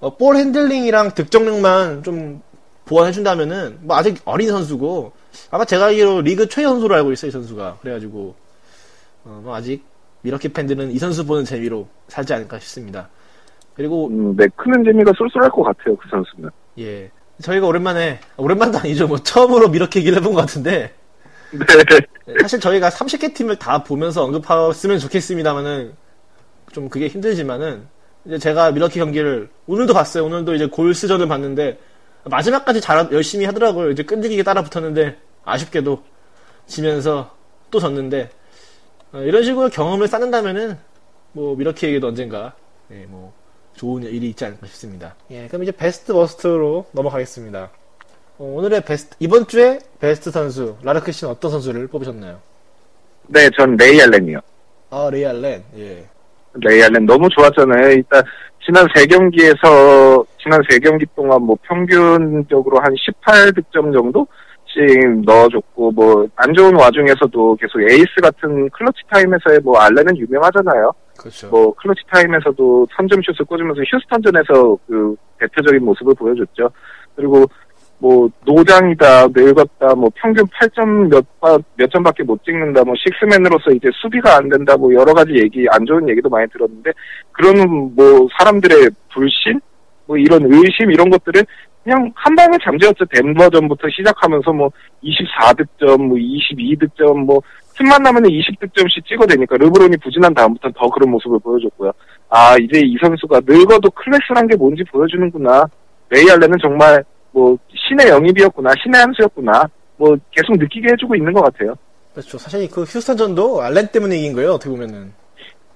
[SPEAKER 1] 어, ball handling이랑 득점력만 좀 보완해준다면은, 뭐, 아직 어린 선수고, 아마 제가 알기로 리그 최연소 선수로 알고 있어요, 이 선수가. 그래가지고, 어, 뭐, 아직, 밀워키 팬들은 이 선수 보는 재미로 살지 않을까 싶습니다. 그리고,
[SPEAKER 2] 음, 네, 크는 재미가 쏠쏠할 것 같아요, 그 선수는.
[SPEAKER 1] 예. 저희가 오랜만에, 오랜만도 아니죠. 뭐, 처음으로 밀워키 얘기를 해본 것 같은데,
[SPEAKER 2] 네.
[SPEAKER 1] 사실 저희가 30개 팀을 다 보면서 언급했으면 좋겠습니다만은, 좀 그게 힘들지만은, 이제 제가 밀워키 경기를 오늘도 봤어요. 오늘도 이제 골스전을 봤는데, 마지막까지 잘, 열심히 하더라고요. 이제 끈질기게 따라 붙었는데, 아쉽게도 지면서 또 졌는데, 어, 이런 식으로 경험을 쌓는다면은, 뭐, 밀워키에게도 언젠가, 예, 뭐, 좋은 일이 있지 않을까 싶습니다. 예, 그럼 이제 best worst로 넘어가겠습니다. 어, 오늘의 베스트, 이번 주에 베스트 선수, 라르크 씨는 어떤 선수를 뽑으셨나요?
[SPEAKER 2] 네, 전 레이 알렌이요.
[SPEAKER 1] 아, 레이 알렌, 예.
[SPEAKER 2] 레이 알렌 너무 좋았잖아요. 일단 지난 세 경기에서 지난 세 경기 동안 뭐 평균적으로 한 18득점 정도씩 넣어줬고 뭐 안 좋은 와중에서도 계속 에이스 같은 clutch time에서의 뭐 알렌은 유명하잖아요.
[SPEAKER 1] 그렇죠.
[SPEAKER 2] 뭐 clutch time에서도 3점 슛을 꽂으면서 휴스턴전에서 그 대표적인 모습을 보여줬죠. 그리고 뭐 노장이다, 늙었다, 뭐 평균 8점 몇, 바- 몇 점밖에 못 찍는다, 뭐 식스맨으로서 이제 수비가 안 된다, 뭐 여러 가지 얘기, 안 좋은 얘기도 많이 들었는데 그런 뭐 사람들의 불신, 뭐 이런 의심 이런 것들을 그냥 한 방에 잠재웠죠. 덴버전부터 시작하면서 뭐 24득점, 뭐 22득점, 뭐 틈만 나면 20득점씩 찍어대니까 르브론이 부진한 다음부터는 더 그런 모습을 보여줬고요. 아 이제 이 선수가 늙어도 클래스란 게 뭔지 보여주는구나. 레이 알렌은 정말 뭐 신의 영입이었구나, 신의 한 수였구나. 뭐 계속 느끼게 해주고 있는 것 같아요.
[SPEAKER 1] 그렇죠. 사실 그 휴스턴전도 알렌 때문에 이긴 거예요. 어떻게 보면은.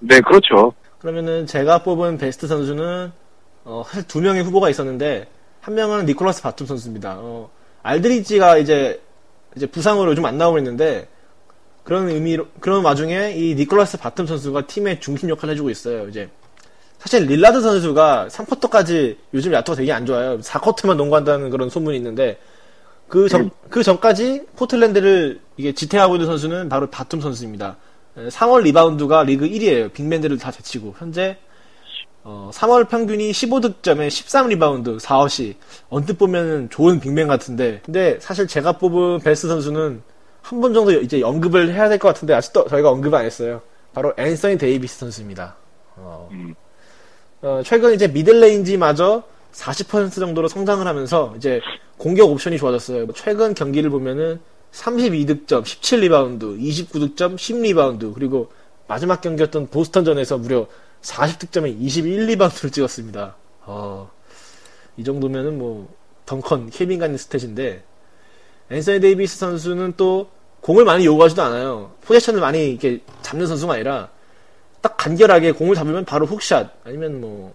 [SPEAKER 2] 네, 그렇죠.
[SPEAKER 1] 그러면은 제가 뽑은 베스트 선수는 어, 사실 두 명의 후보가 있었는데 한 명은 니콜라스 바툼 선수입니다. 어, 알드리지가 이제 이제 부상으로 요즘 안 나오고 있는데 그런 의미로 그런 와중에 이 니콜라스 바툼 선수가 팀의 중심 역할을 해주고 있어요. 이제 사실 릴라드 선수가 3쿼터까지 요즘 야투가 되게 안 좋아요. 4쿼터만 농구한다는 그런 소문이 있는데 그 전, 그 전까지 포틀랜드를 이게 지탱하고 있는 선수는 바로 바툼 선수입니다. 3월 리바운드가 리그 1위에요. big man들을 다 제치고 현재 어, 3월 평균이 15득점에 13리바운드 4어시 언뜻 보면은 좋은 big man 같은데 근데 사실 제가 뽑은 베스트 선수는 한 번 정도 이제 언급을 해야 될 것 같은데 아직도 저희가 언급 안 했어요. 바로 앤서니 데이비스 선수입니다. 어,
[SPEAKER 2] 음.
[SPEAKER 1] 어, 최근 이제 middle range마저 40% 정도로 성장을 하면서 이제 공격 옵션이 좋아졌어요. 최근 경기를 보면은 32득점, 17리바운드, 29득점, 10리바운드, 그리고 마지막 경기였던 보스턴전에서 무려 40득점에 21리바운드를 찍었습니다. 어, 이 정도면은 뭐, 덩컨, 케빈 가넷 stat인데, 앤서니 데이비스 선수는 또 공을 많이 요구하지도 않아요. 포지션을 많이 이렇게 잡는 선수가 아니라, 딱 간결하게 공을 잡으면 바로 hook shot, 아니면 뭐,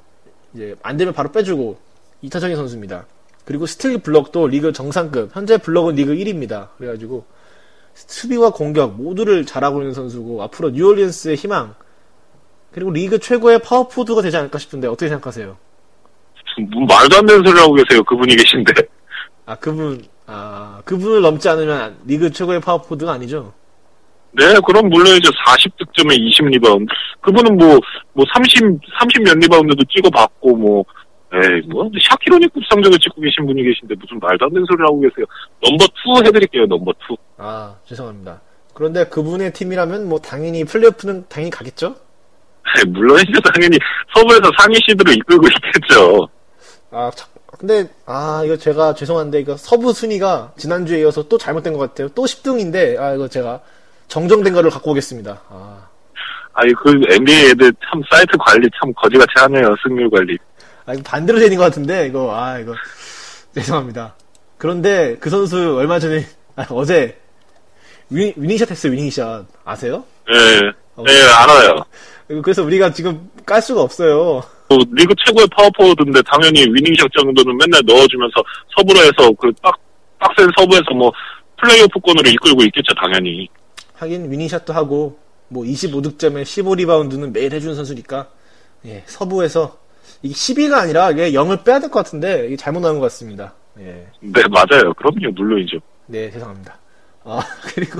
[SPEAKER 1] 이제 안 되면 바로 빼주고, 이타적인 선수입니다. 그리고 스틸 블럭도 리그 정상급, 현재 블럭은 리그 1위입니다. 그래가지고, 수비와 공격 모두를 잘하고 있는 선수고, 앞으로 뉴올리언스의 희망, 그리고 리그 최고의 power forward가 되지 않을까 싶은데, 어떻게 생각하세요?
[SPEAKER 2] 뭐 말도 안 되는 소리 하고 계세요. 그분이 계신데.
[SPEAKER 1] 아, 그분, 아, 그분을 넘지 않으면 리그 최고의 power forward가 아니죠?
[SPEAKER 2] 네, 그럼 물론 이제 40득점에 20리바운드. 그분은 뭐, 뭐 30, 30몇 리바운드도 찍어봤고, 뭐, 에이, 뭐, 샤킬 오닐급 성적을 찍고 계신 분이 계신데 무슨 말도 안 되는 소리를 하고 계세요. 넘버 2 해드릴게요, 넘버 2.
[SPEAKER 1] 아, 죄송합니다. 그런데 그분의 팀이라면 뭐 당연히 플레이오프는 당연히 가겠죠?
[SPEAKER 2] 네, 물론이죠, 당연히 서부에서 상위 시드로 이끌고 있겠죠.
[SPEAKER 1] 아, 참, 근데, 아, 이거 제가 죄송한데, 이거 서부 순위가 지난주에 이어서 또 잘못된 것 같아요. 또 10등인데, 아, 이거 제가 정정된 거를 갖고 오겠습니다. 아,
[SPEAKER 2] 아니, 그 NBA 애들 참 사이트 관리 참 거지같이 하네요, 승률 관리.
[SPEAKER 1] 아, 이거 반대로 되는 것 같은데, 이거, 아, 이거, 죄송합니다. 그런데 그 선수 얼마 전에, 아, 어제, winning, winning shot 했어요, winning shot. 아세요?
[SPEAKER 2] 예, 예, 알아요.
[SPEAKER 1] 그래서 우리가 지금 깔 수가 없어요.
[SPEAKER 2] 뭐, 리그 최고의 power forward인데 당연히 winning shot 정도는 맨날 넣어주면서 서부로 해서 그 빡, 빡센 서부에서 뭐 플레이오프권으로 이끌고 있겠죠, 당연히.
[SPEAKER 1] 하긴 winning shot도 하고 뭐 25득점에 15리바운드는 매일 해주는 선수니까 예, 서부에서 이게 10위가 아니라 이게 0을 빼야 될 것 같은데 이게 잘못 나온 것 같습니다. 예,
[SPEAKER 2] 네, 맞아요. 그럼요, 물론이죠.
[SPEAKER 1] 네 죄송합니다. 아 그리고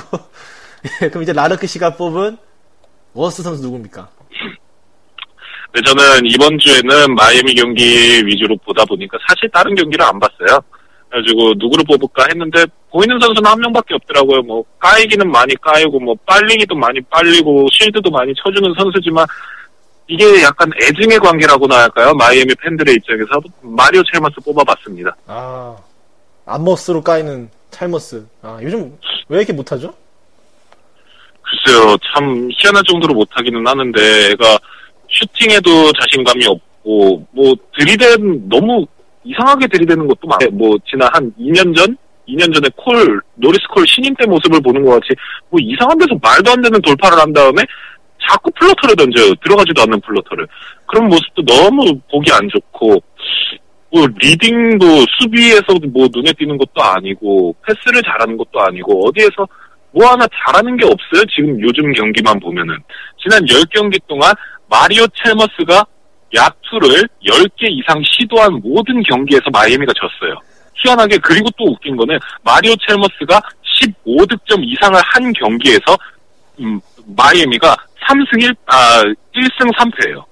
[SPEAKER 1] 예, 그럼 이제 라르크 씨가 뽑은 워스 선수 누굽니까?
[SPEAKER 2] 네, 저는 이번 주에는 마이애미 경기 위주로 보다 보니까 사실 다른 경기를 안 봤어요. 그래가지고 누구를 뽑을까 했는데 보이는 선수는 한 명밖에 없더라고요. 뭐 까이기는 많이 까이고 뭐 빨리기도 많이 빨리고 shield도 많이 쳐주는 선수지만 이게 약간 애증의 관계라고나 할까요? 마이애미 팬들의 입장에서 마리오 찰머스 뽑아봤습니다.
[SPEAKER 1] 아 암머스로 까이는 찰머스. 아 요즘 왜 이렇게 못하죠?
[SPEAKER 2] 글쎄요, 참 희한할 정도로 못하기는 하는데 애가 슈팅에도 자신감이 없고 뭐 들이댄 너무 이상하게 들이대는 것도 많아요. 뭐 지난 한 2년 전, 2년 전에 콜 노리스 콜 신인 때 모습을 보는 것 같이 뭐 이상한 데서 말도 안 되는 돌파를 한 다음에 자꾸 floater를 던져요. 들어가지도 않는 floater를. 그런 모습도 너무 보기 안 좋고 뭐 leading도 수비에서 뭐 눈에 띄는 것도 아니고 패스를 잘하는 것도 아니고 어디에서 뭐 하나 잘하는 게 없어요. 지금 요즘 경기만 보면은 지난 10경기 동안 마리오 첼머스가 야투를 10개 이상 시도한 모든 경기에서 마이애미가 졌어요. 희한하게 그리고 또 웃긴 거는 마리오 첼머스가 15득점 이상을 한 경기에서 음, 마이애미가 3승 1, 아, 1승 3패예요.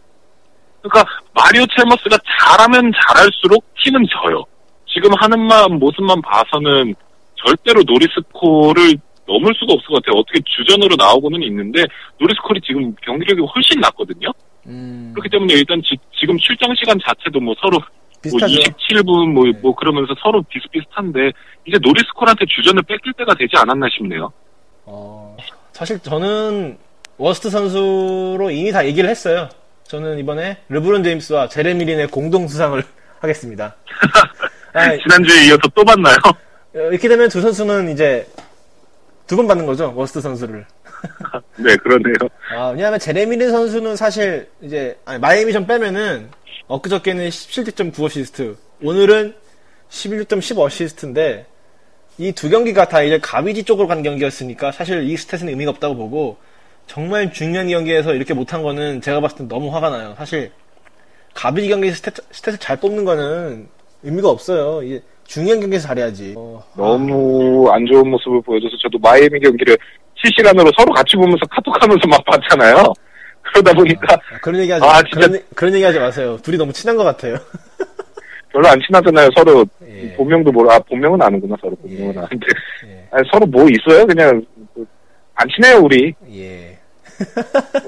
[SPEAKER 2] 그러니까 마리오 첼머스가 잘하면 잘할수록 팀은 져요. 지금 하는 만 모습만 봐서는 절대로 노리스콜을 넘을 수가 없을 것 같아요. 어떻게 주전으로 나오고는 있는데 노리스콜이 지금 경기력이 훨씬 낫거든요.
[SPEAKER 1] 음,
[SPEAKER 2] 그렇기 때문에 일단 지, 금 출장 시간 자체도 뭐 서로 뭐
[SPEAKER 1] 비슷하죠.
[SPEAKER 2] 27분 뭐,
[SPEAKER 1] 네.
[SPEAKER 2] 뭐 그러면서 서로 비슷비슷한데 이제 노리스콜한테 주전을 뺏길 때가 되지 않았나 싶네요.
[SPEAKER 1] 어, 사실 저는 worst 선수로 이미 다 얘기를 했어요. 저는 이번에 르브론 제임스와 제레미 린의 공동 수상을 하겠습니다. 아,
[SPEAKER 2] 지난주에 이어서 또 봤나요?
[SPEAKER 1] 어, 이렇게 되면 두 선수는 이제 두 번 받는 거죠. worst 선수를.
[SPEAKER 2] 네, 그러네요.
[SPEAKER 1] 아, 왜냐하면 제레미 린 선수는 사실 이제 아니, 마이애미 전 빼면은 엊그저께는 17득점 9어시스트, 오늘은 11득점 10어시스트인데 이 두 경기가 다 이제 garbage 쪽으로 간 경기였으니까 사실 이 stat은 의미가 없다고 보고 정말 중요한 경기에서 이렇게 못한 거는 제가 봤을 땐 너무 화가 나요. 사실 garbage 경기에서 stat, stat을 잘 뽑는 거는 의미가 없어요. 중요한 경기에서 잘해야지. 어,
[SPEAKER 2] 너무 안 좋은 모습을 보여줘서 저도 마이애미 경기를 실시간으로 서로 같이 보면서 카톡하면서 막 봤잖아요. 그러다 보니까
[SPEAKER 1] 아, 그런 얘기 하지
[SPEAKER 2] 아,
[SPEAKER 1] 마.
[SPEAKER 2] 진짜.
[SPEAKER 1] 그런, 그런 얘기 하지 마세요. 둘이 너무 친한 것 같아요.
[SPEAKER 2] 별로 안 친하잖아요. 서로
[SPEAKER 1] 예.
[SPEAKER 2] 본명도 모르 아 본명은 아는구나 서로 본명은
[SPEAKER 1] 예.
[SPEAKER 2] 아는데
[SPEAKER 1] 예.
[SPEAKER 2] 아니, 서로 뭐 있어요? 그냥 그, 안 친해요 우리.
[SPEAKER 1] 예.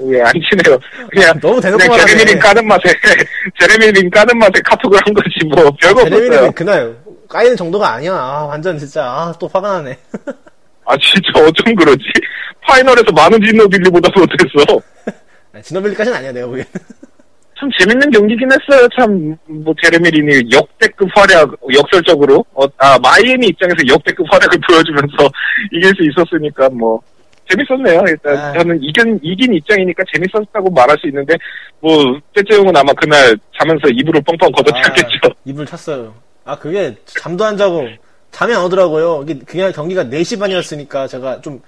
[SPEAKER 2] 왜 안 친해요? 그냥
[SPEAKER 1] 너무 대놓고
[SPEAKER 2] 그냥
[SPEAKER 1] 말하네.
[SPEAKER 2] 제레미린 까는 맛에 제레미린 까는 맛에 카톡을 한 거지 뭐 별거 없었어요.
[SPEAKER 1] 제레미는 그날 까이는 정도가 아니야. 아, 완전 진짜 아, 또 화가 나네.
[SPEAKER 2] 아 진짜 어쩜 그러지? 파이널에서 많은 진노빌리보다도 못했어.
[SPEAKER 1] 아니, 지노빌리까지는 아니야 내가 보기엔.
[SPEAKER 2] 참 재밌는 경기긴 했어요. 참 뭐 제레미 린이 역대급 활약 역설적으로 어, 아 마이애미 입장에서 역대급 활약을 보여주면서 이길 수 있었으니까 뭐 재밌었네요. 일단
[SPEAKER 1] 아.
[SPEAKER 2] 저는 이긴 이긴 입장이니까 재밌었다고 말할 수 있는데 뭐 째째용은 아마 그날 자면서 이불을 뻥뻥 걷어찼겠죠.
[SPEAKER 1] 아, 이불 찼어요. 아 그게 잠도 안 자고 잠이 안 오더라고요. 이게 그냥 경기가 4시 반이었으니까 제가 좀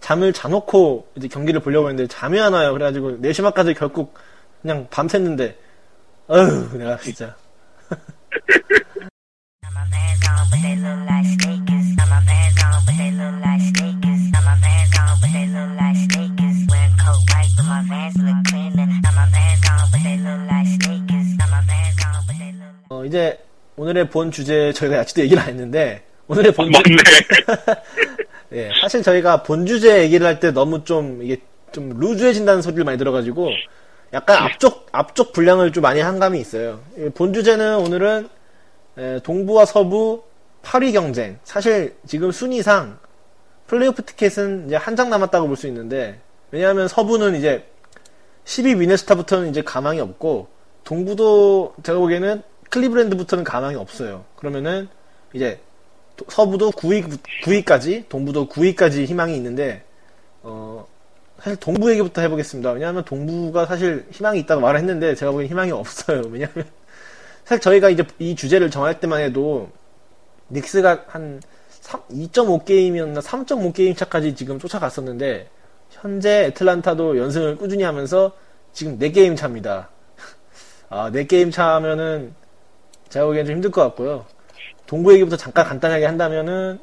[SPEAKER 1] 잠을 자놓고 이제 경기를 보려고 했는데 잠이 안 와요. 그래가지고 4시 반까지 결국 그냥 밤샜는데 어휴 내가 진짜. 어, 이제 오늘의 본 주제 저희가 아직도 얘기를 안 했는데 오늘의 본 주,
[SPEAKER 2] 맞네.
[SPEAKER 1] 예, 사실 저희가 본 주제 얘기를 할 때 너무 좀 이게 좀 루즈해진다는 소리를 많이 들어가지고 약간 앞쪽 앞쪽 분량을 좀 많이 한 감이 있어요. 예, 본 주제는 오늘은 에, 동부와 서부 8위 경쟁. 사실 지금 순위상 플레이오프 티켓은 이제 한 장 남았다고 볼 수 있는데 왜냐하면 서부는 이제 10위 미네스타부터는 이제 가망이 없고 동부도 제가 보기에는 클리브랜드부터는 가망이 없어요. 그러면은 이제 도- 서부도 9위 9위까지 동부도 9위까지 희망이 있는데 어 사실 동부 얘기부터 해보겠습니다. 왜냐하면 동부가 사실 희망이 있다고 말을 했는데 제가 보기엔 희망이 없어요. 왜냐하면 사실 저희가 이제 이 주제를 정할 때만 해도 닉스가 한 2.5게임이었나 3.5게임 차까지 지금 쫓아갔었는데 현재 애틀란타도 연승을 꾸준히 하면서 지금 4게임 차입니다. 아, 4게임 차면은 제가 보기엔 좀 힘들 것 같고요. 동부 얘기부터 잠깐 간단하게 한다면은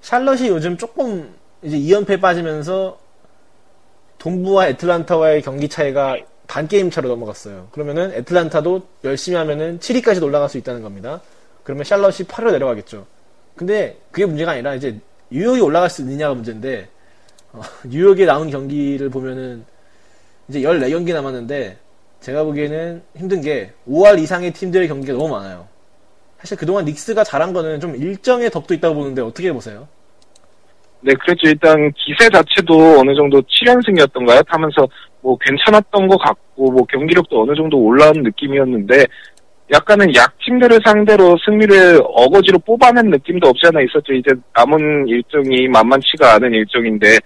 [SPEAKER 1] 샬럿이 요즘 조금 이제 2연패 빠지면서 동부와 애틀란타와의 경기 차이가 반 게임 차로 넘어갔어요. 그러면은 애틀란타도 열심히 하면은 7위까지 올라갈 수 있다는 겁니다. 그러면 샬럿이 8위로 내려가겠죠. 근데 그게 문제가 아니라 이제 뉴욕이 올라갈 수 있느냐가 문제인데 어, 뉴욕에 나온 경기를 보면은 이제 14경기 남았는데 제가 보기에는 힘든 게 5할 이상의 팀들의 경기가 너무 많아요. 사실 그동안 닉스가 잘한 거는 좀 일정의 덕도 있다고 보는데 어떻게 보세요?
[SPEAKER 2] 네, 그렇죠. 일단 기세 자체도 어느 정도 7연승이었던가요? 하면서 뭐 괜찮았던 것 같고 뭐 경기력도 어느 정도 올라온 느낌이었는데 약간은 약팀들을 상대로 승리를 어거지로 뽑아낸 느낌도 없지 않아 있었죠. 이제 남은 일정이 만만치가 않은 일정인데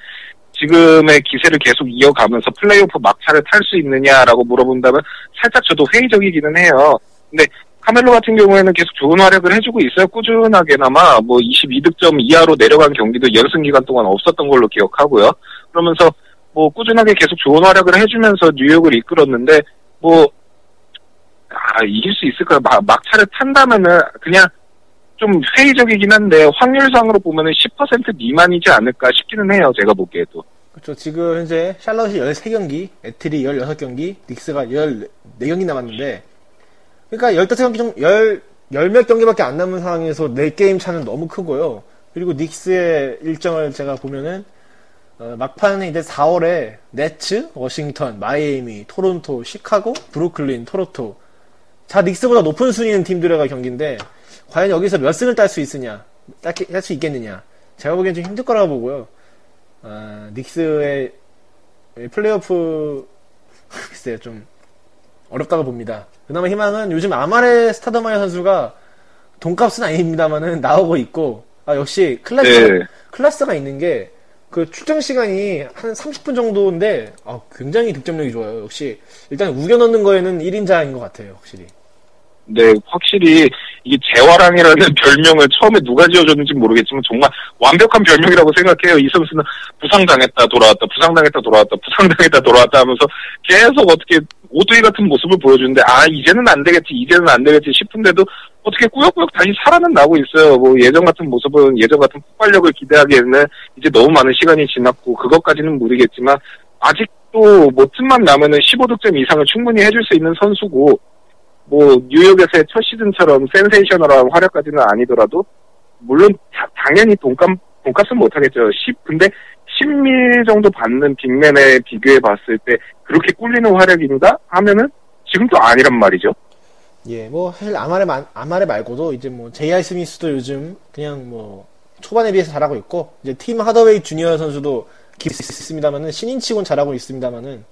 [SPEAKER 2] 지금의 기세를 계속 이어가면서 플레이오프 막차를 탈 수 있느냐라고 물어본다면 살짝 저도 회의적이기는 해요. 근데 카멜로 같은 경우에는 계속 좋은 활약을 해주고 있어요. 꾸준하게나마 뭐 22득점 이하로 내려간 경기도 연승 기간 동안 없었던 걸로 기억하고요. 그러면서 뭐 꾸준하게 계속 좋은 활약을 해주면서 뉴욕을 이끌었는데 뭐 아, 이길 수 있을까요? 막, 막차를 탄다면은 그냥 좀 회의적이긴 한데 확률상으로 보면은 10% 미만이지 않을까 싶기는 해요. 제가 보기에도.
[SPEAKER 1] 그렇죠. 지금 현재 샬럿이 13경기, 에틀이 16경기, 닉스가 14경기 남았는데, 그러니까 15경기 정 10, 10몇 경기밖에 안 남은 상황에서 4게임 차는 너무 크고요. 그리고 닉스의 일정을 제가 보면은, 어, 막판에 이제 4월에 네츠, 워싱턴, 마이애미, 토론토, 시카고, 브루클린, 토론토. 자, 닉스보다 높은 순위 있는 팀들과 경기인데, 과연 여기서 몇 승을 딸 수 있으냐, 딸 수 있겠느냐. 제가 보기엔 좀 힘들 거라고 보고요. 아, 닉스의 플레이오프 글쎄요 좀 어렵다고 봅니다. 그나마 희망은 요즘 아마레 스타더마이어 선수가 돈값은 아닙니다만은 나오고 있고 아 역시 클래스
[SPEAKER 2] 네.
[SPEAKER 1] 클래스가 있는 게 그 출장 시간이 한 30분 정도인데 아, 굉장히 득점력이 좋아요. 역시 일단 우겨 넣는 거에는 1인자인 것 같아요. 확실히.
[SPEAKER 2] 네, 확실히 이게 재화랑이라는 별명을 처음에 누가 지어줬는지 모르겠지만 정말 완벽한 별명이라고 생각해요. 이 선수는 부상당했다 돌아왔다, 부상당했다 돌아왔다, 부상당했다 돌아왔다 하면서 계속 어떻게 오두이 같은 모습을 보여주는데 아 이제는 안 되겠지, 이제는 안 되겠지 싶은데도 어떻게 꾸역꾸역 다시 살아는 나고 있어요. 뭐 예전 같은 모습은 예전 같은 폭발력을 기대하기에는 이제 너무 많은 시간이 지났고 그것까지는 모르겠지만 아직도 뭐 틈만 나면은 15득점 이상을 충분히 해줄 수 있는 선수고 뭐 뉴욕에서의 첫 시즌처럼 센세이셔널한 활약까지는 아니더라도 물론 다- 당연히 돈값 돈값은 못하겠죠. 10 근데 10밀 정도 받는 빅맨에 비교해 봤을 때 그렇게 꿀리는 활약인가 하면은 지금도 아니란 말이죠.
[SPEAKER 1] 예, 뭐 사실 아마레 마- 아마레 말고도 이제 뭐 제이알 스미스도 요즘 그냥 뭐 초반에 비해서 잘하고 있고 이제 팀 하더웨이 주니어 선수도 있습니다만은 신인치곤 잘하고 있습니다만은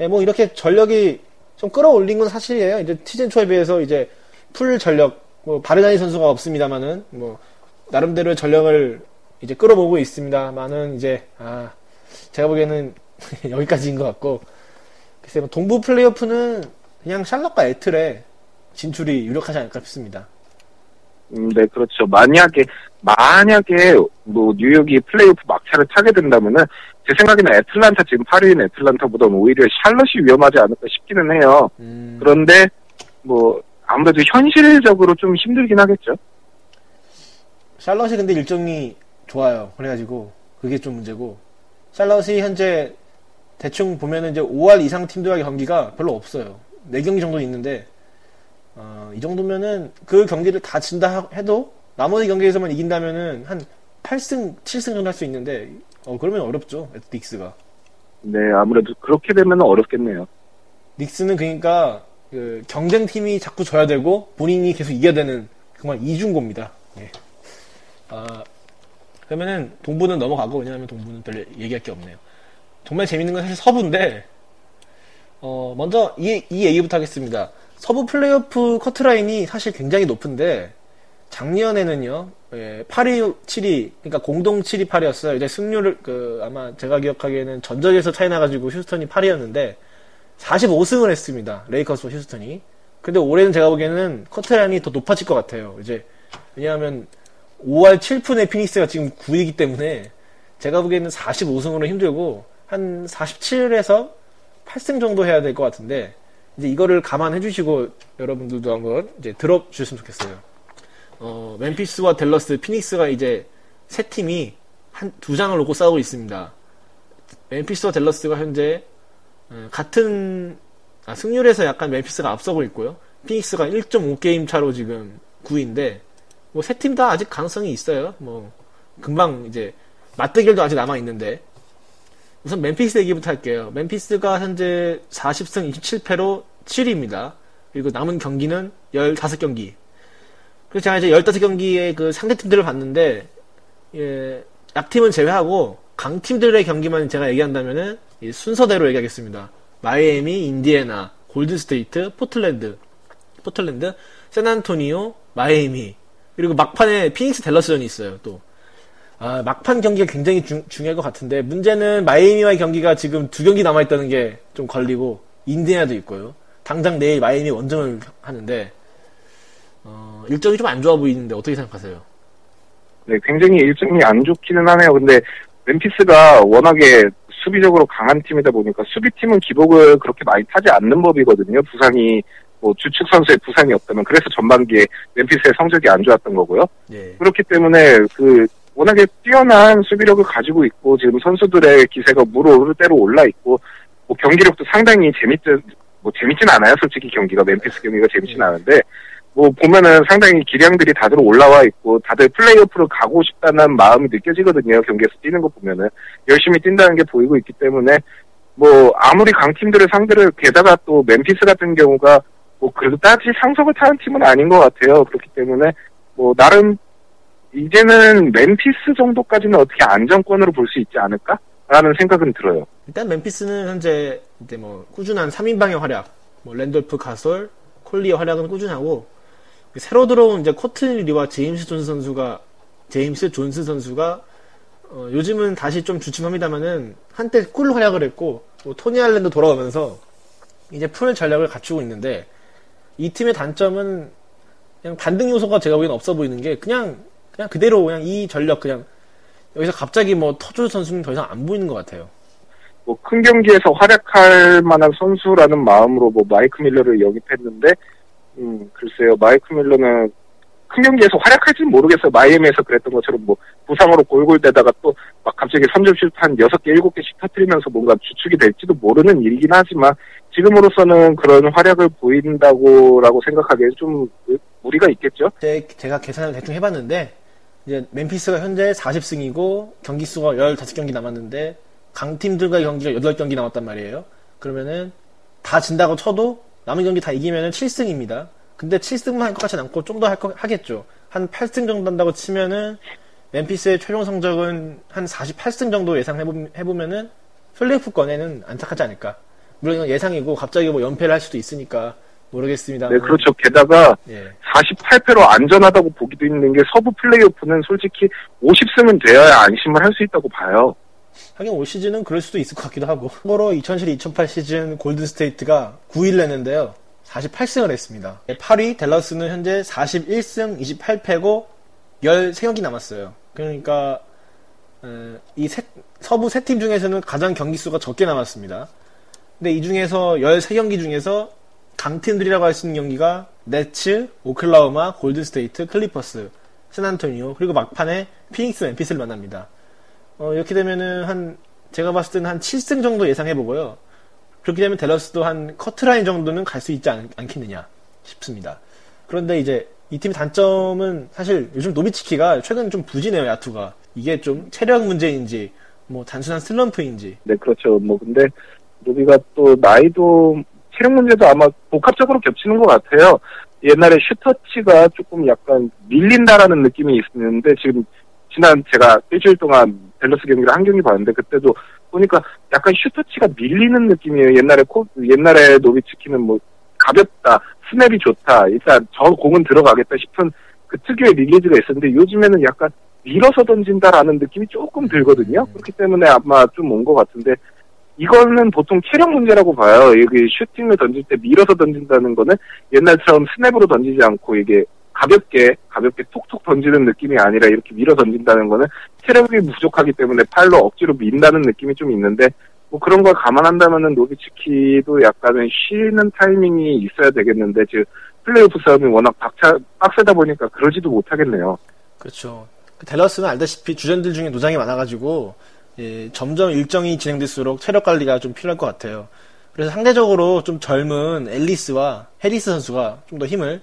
[SPEAKER 1] 예, 뭐 이렇게 전력이 좀 끌어올린 건 사실이에요. 이제 시즌 초에 비해서 이제 풀 전력 뭐 바르다니 선수가 없습니다만은 뭐 나름대로의 전력을 이제 끌어모으고 있습니다만은 이제 아 제가 보기에는 여기까지인 것 같고 글쎄 뭐 동부 플레이오프는 그냥 샬럿과 애틀의 진출이 유력하지 않을까 싶습니다.
[SPEAKER 2] 음, 네, 그렇죠. 만약에, 만약에, 뭐, 뉴욕이 플레이오프 막차를 타게 된다면은, 제 생각에는 애틀란타, 지금 8위인 애틀란타보다는 오히려 샬럿이 위험하지 않을까 싶기는 해요.
[SPEAKER 1] 음,
[SPEAKER 2] 그런데, 뭐, 아무래도 현실적으로 좀 힘들긴 하겠죠.
[SPEAKER 1] 샬럿이 근데 일정이 좋아요. 그래가지고 그게 좀 문제고 샬럿이 현재 대충 보면은 이제 5할 이상 팀들과의 경기가 별로 없어요. 4경기 정도 있는데 어, 이 정도면은 그 경기를 다 진다 하- 해도 나머지 경기에서만 이긴다면은 한 8승, 7승 정도 할 수 있는데 어, 그러면 어렵죠. 닉스가.
[SPEAKER 2] 네, 아무래도 그렇게 되면 어렵겠네요.
[SPEAKER 1] 닉스는 그러니까 그 경쟁팀이 자꾸 져야 되고 본인이 계속 이겨야 되는 정말 이중고입니다. 예. 아, 그러면은 동부는 넘어가고 왜냐하면 동부는 별 얘기할 게 없네요. 정말 재밌는 건 사실 서부인데 어, 먼저 이, 이 얘기부터 하겠습니다. 서부 플레이오프 커트라인이 사실 굉장히 높은데 작년에는요, 예, 8위, 7위, 그러니까 공동 7위, 8위였어요. 이제 승률을, 그, 아마 제가 기억하기에는 전적에서 차이 나가지고 휴스턴이 8위였는데, 45승을 했습니다. 레이커스와 휴스턴이. 근데 올해는 제가 보기에는 커트라인이 더 높아질 것 같아요. 이제, 왜냐하면 5할 7푼의 피닉스가 지금 9위이기 때문에 제가 보기에는 45승으로 힘들고, 한 47에서 8승 정도 해야 될 것 같은데, 이제 이거를 감안해 주시고 여러분들도 한번 이제 들어 주셨으면 좋겠어요. 어, 멤피스와 델러스, 피닉스가 이제 세 팀이 한 두 장을 놓고 싸우고 있습니다. 멤피스와 델러스가 현재 어, 같은 아, 승률에서 약간 멤피스가 앞서고 있고요. 피닉스가 1.5게임 차로 지금 9위인데 뭐 세 팀 다 아직 가능성이 있어요. 뭐 금방 이제 맞대결도 아직 남아 있는데 우선 멤피스 얘기부터 할게요. 멤피스가 현재 40승 27패로 7위입니다. 그리고 남은 경기는 15경기. 그래서 제가 이제 15경기의 그 상대팀들을 봤는데, 예, 약팀은 제외하고, 강팀들의 경기만 제가 얘기한다면은, 이 순서대로 얘기하겠습니다. 마이애미, 인디애나, 골드스테이트, 포틀랜드, 포틀랜드, 샌안토니오, 마이애미, 그리고 막판에 피닉스 댈러스전이 있어요, 또. 아, 막판 경기가 굉장히 중, 중요할 것 같은데, 문제는 마이애미와의 경기가 지금 두 경기 남아있다는 게 좀 걸리고, 인디애나도 있고요. 당장 내일 마이애미 원정을 하는데, 어, 일정이 좀 안 좋아 보이는데 어떻게 생각하세요?
[SPEAKER 2] 네, 굉장히 일정이 안 좋기는 하네요. 근데 멤피스가 워낙에 수비적으로 강한 팀이다 보니까 수비팀은 기복을 그렇게 많이 타지 않는 법이거든요. 부상이 뭐 주축 선수의 부상이 없다면 그래서 전반기에 멤피스의 성적이 안 좋았던 거고요.
[SPEAKER 1] 예.
[SPEAKER 2] 그렇기 때문에 그 워낙에 뛰어난 수비력을 가지고 있고 지금 선수들의 기세가 물오를 대로 올라 있고 뭐 경기력도 상당히 재밌든 뭐 재밌진 않아요 솔직히 경기가 멤피스 경기가 재밌진 않은데 뭐 보면은 상당히 기량들이 다들 올라와 있고 다들 플레이오프를 가고 싶다는 마음이 느껴지거든요 경기에서 뛰는 거 보면은 열심히 뛴다는 게 보이고 있기 때문에 뭐 아무리 강팀들을 상대를 게다가 또 멤피스 같은 경우가 뭐 그래도 따지 상석을 타는 팀은 아닌 것 같아요 그렇기 때문에 뭐 나름 이제는 멤피스 정도까지는 어떻게 안정권으로 볼 수 있지 않을까라는 생각은 들어요.
[SPEAKER 1] 일단 멤피스는 현재 이제 뭐 꾸준한 3인방의 활약, 뭐 랜돌프 가솔, 콜리의 활약은 꾸준하고 새로 들어온 이제 코트니 리와 제임스 존스 선수가 제임스 존스 선수가 어, 요즘은 다시 좀 주춤합니다만은 한때 꿀 활약을 했고 뭐 토니 알렌도 돌아오면서 이제 full 전력을 갖추고 있는데 이 팀의 단점은 그냥 반등 요소가 제가 보기엔 없어 보이는 게 그냥 그냥 그대로 그냥 이 전력 그냥 여기서 갑자기 뭐 터줄 선수는 더 이상 안 보이는 것 같아요.
[SPEAKER 2] 뭐 큰 경기에서 활약할 만한 선수라는 마음으로 뭐 마이크 밀러를 영입했는데 음 글쎄요 마이크 밀러는 큰 경기에서 활약할지는 모르겠어요 마이애미에서 그랬던 것처럼 뭐 부상으로 골골대다가 또 막 갑자기 3점 슛 한 6개 7개씩 터트리면서 뭔가 주축이 될지도 모르는 일이긴 하지만 지금으로서는 그런 활약을 보인다고라고 생각하기에 좀 무리가 있겠죠
[SPEAKER 1] 제, 제가 계산을 대충 해봤는데 이제 멤피스가 현재 40승이고 경기 수가 15경기 남았는데 강팀들과의 경기가 8경기 남았단 말이에요. 그러면은 다 진다고 쳐도 남은 경기 다 이기면은 7승입니다. 근데 7승만 할 것 같진 않고 좀 더 할 거 하겠죠. 한 8승 정도 한다고 치면은 멤피스의 최종 성적은 한 48승 정도 예상해보면은 플레이오프 권에는 안착하지 않을까. 물론 이건 예상이고 갑자기 뭐 연패를 할 수도 있으니까 모르겠습니다.
[SPEAKER 2] 네 그렇죠 게다가
[SPEAKER 1] 예.
[SPEAKER 2] 48패로 안전하다고 보기도 있는 게 서부 플레이오프는 솔직히 50승은 되어야 안심을 할 수 있다고 봐요.
[SPEAKER 1] 하긴 올 시즌은 그럴 수도 있을 것 같기도 하고. 참고로 2007-2008 시즌 골든 스테이트가 9위를 했는데요. 48승을 했습니다. 8위 댈러스는 현재 41승 28패고 13경기 남았어요. 그러니까 어, 이 세- 서부 세 팀 중에서는 가장 경기 수가 적게 남았습니다. 근데 이 중에서 13경기 중에서 강팀들이라고 할 수 있는 경기가 네츠, 오클라호마, 골든스테이트, 클리퍼스, 샌안토니오 그리고 막판에 피닉스 멤피스를 만납니다. 어, 이렇게 되면은 한 제가 봤을 때는 한 7승 정도 예상해 보고요. 그렇게 되면 댈러스도 한 커트라인 정도는 갈 수 있지 않, 겠느냐 싶습니다. 그런데 이제 이 팀의 단점은 사실 요즘 노비치키가 최근 좀 부진해요 야투가 이게 좀 체력 문제인지 뭐 단순한 슬럼프인지
[SPEAKER 2] 네, 그렇죠. 뭐, 근데, 노비가 또, 나이도, 체력 문제도 아마 복합적으로 겹치는 것 같아요. 옛날에 shoot touch가 조금 약간 밀린다라는 느낌이 있는데, 지금, 지난 제가 일주일 동안 댈러스 경기를 한 경기 봤는데, 그때도 보니까 약간 shoot touch가 밀리는 느낌이에요. 옛날에 코, 옛날에 노비치키는 뭐, 가볍다, 스냅이 좋다, 일단 저 공은 들어가겠다 싶은 그 특유의 release가 있었는데, 요즘에는 약간 밀어서 던진다라는 느낌이 조금 들거든요. 그렇기 때문에 아마 좀 온 것 같은데 이거는 보통 체력 문제라고 봐요. 여기 슈팅을 던질 때 밀어서 던진다는 거는 옛날처럼 스냅으로 던지지 않고 이게 가볍게 가볍게 톡톡 던지는 느낌이 아니라 이렇게 밀어 던진다는 거는 체력이 부족하기 때문에 팔로 억지로 민다는 느낌이 좀 있는데 뭐 그런 걸 감안한다면은 노비치키도 약간은 쉬는 타이밍이 있어야 되겠는데 지금 플레이오프 싸움이 워낙 박차 빡세다 보니까 그러지도 못하겠네요.
[SPEAKER 1] 그렇죠. 그 댈러스는 알다시피 주전들 중에 노장이 많아가지고 예, 점점 일정이 진행될수록 체력 관리가 좀 필요할 것 같아요. 그래서 상대적으로 좀 젊은 앨리스와 해리스 선수가 좀 더 힘을